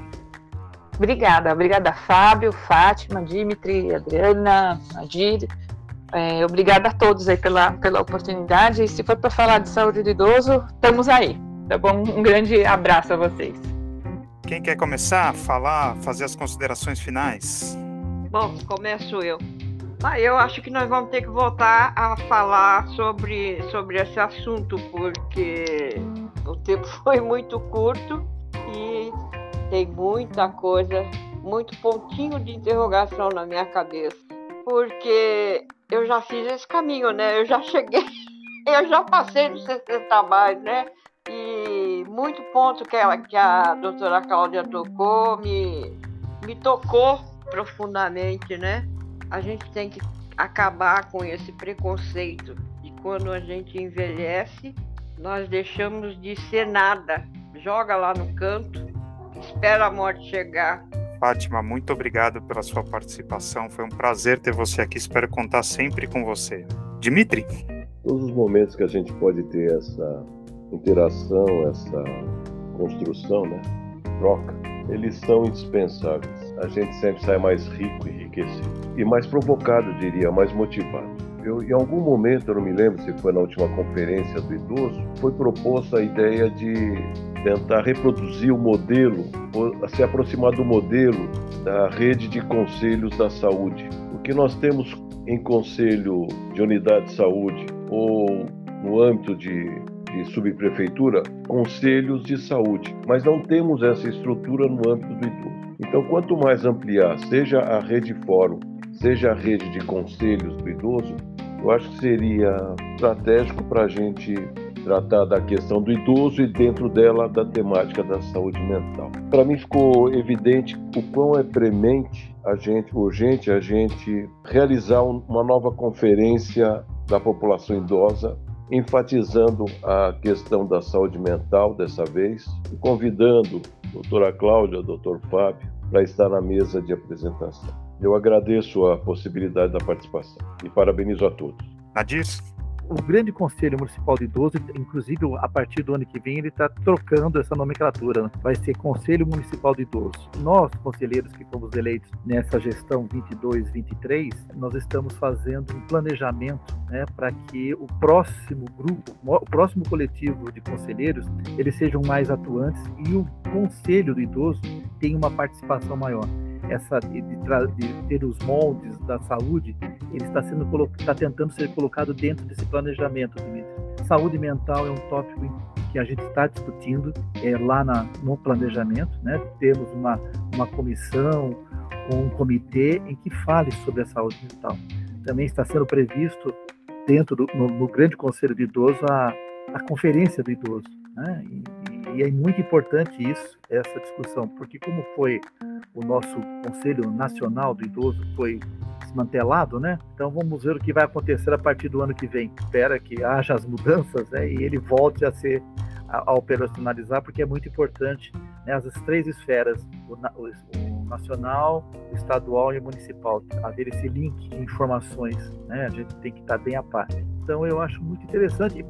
Obrigada, obrigada Fábio, Fátima, Dimitri, Adriana, Adir. É, obrigada a todos aí pela, pela oportunidade. E se for para falar de saúde do idoso, estamos aí. Tá bom? Um grande abraço a vocês. Quem quer começar a falar, fazer as considerações finais? Bom, começo eu. Ah, eu acho que nós vamos ter que voltar a falar sobre, sobre esse assunto, porque o tempo foi muito curto e tem muita coisa, muito pontinho de interrogação na minha cabeça. Porque eu já fiz esse caminho, né? Eu já cheguei, eu já passei dos 60 mais, né? E muito ponto que, ela, que a doutora Cláudia tocou me, me tocou profundamente, né? A gente tem que acabar com esse preconceito de quando a gente envelhece, nós deixamos de ser nada. Joga lá no canto, espera a morte chegar. Fátima, muito obrigado pela sua participação. Foi um prazer ter você aqui. Espero contar sempre com você. Dimitri? Todos os momentos que a gente pode ter essa interação, essa construção, né? Troca, eles são indispensáveis. A gente sempre sai mais rico enriquecido. E mais provocado, diria, mais motivado. Eu, em algum momento, eu não me lembro se foi na última conferência do idoso, foi proposta a ideia de tentar reproduzir o modelo, se aproximar do modelo da rede de conselhos da saúde. O que nós temos em conselho de unidade de saúde ou no âmbito de, de subprefeitura, conselhos de saúde, mas não temos essa estrutura no âmbito do idoso. Então, quanto mais ampliar, seja a rede fórum, seja a rede de conselhos do idoso, eu acho que seria estratégico para a gente tratar da questão do idoso e dentro dela da temática da saúde mental. Para mim ficou evidente o quão é premente a gente, urgente a gente realizar uma nova conferência da população idosa, enfatizando a questão da saúde mental dessa vez, e convidando a doutora Cláudia, o doutor Fábio, para estar na mesa de apresentação. Eu agradeço a possibilidade da participação e parabenizo a todos. Nadir? O Grande Conselho Municipal de Idoso, inclusive a partir do ano que vem, ele está trocando essa nomenclatura. Né? Vai ser Conselho Municipal de Idoso. Nós, conselheiros que fomos eleitos nessa gestão 22-23, nós estamos fazendo um planejamento né, para que o próximo grupo, o próximo coletivo de conselheiros, eles sejam mais atuantes e o Conselho do Idoso tenha uma participação maior essa de, de, ter os moldes da saúde, ele está sendo está tentando ser colocado dentro desse planejamento, Dimitri. Saúde mental é um tópico que a gente está discutindo é, lá na, no planejamento, né? Temos uma uma comissão, um comitê em que fale sobre a saúde mental. Também está sendo previsto dentro do no, no grande conselho de idoso a, a conferência do idoso, né? E, e é muito importante isso, essa discussão, porque como foi o nosso Conselho Nacional do Idoso foi desmantelado, né? Então vamos ver o que vai acontecer a partir do ano que vem. Espera que haja as mudanças, né? E ele volte a ser a, a operacionalizar, porque é muito importante né, as três esferas, o, o, o, nacional, o estadual e o municipal, haver esse link de informações, né? A gente tem que estar bem a par. Então eu acho muito interessante e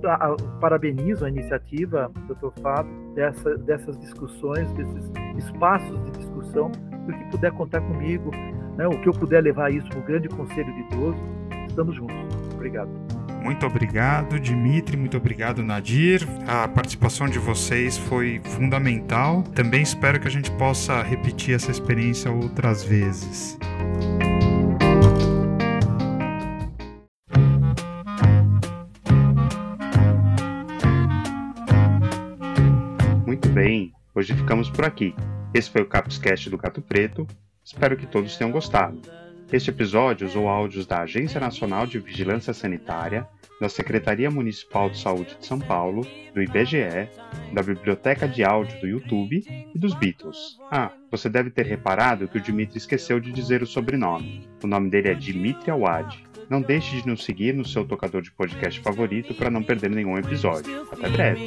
parabenizo a iniciativa, doutor Fábio, dessa, dessas discussões, desses espaços de discussão o que puder contar comigo, né, o que eu puder levar isso para o grande conselho de idoso, estamos juntos. Obrigado. Muito obrigado, Dimitri. Muito obrigado, Nadir. A participação de vocês foi fundamental. Também espero que a gente possa repetir essa experiência outras vezes. Muito bem, hoje ficamos por aqui. Esse foi o Capscast do Gato Preto. Espero que todos tenham gostado. Este episódio usou áudios da Agência Nacional de Vigilância Sanitária, da Secretaria Municipal de Saúde de São Paulo, do IBGE, da Biblioteca de Áudio do YouTube e dos Beatles. Ah, você deve ter reparado que o Dimitri esqueceu de dizer o sobrenome. O nome dele é Dimitri Awad. Não deixe de nos seguir no seu tocador de podcast favorito para não perder nenhum episódio. Até breve!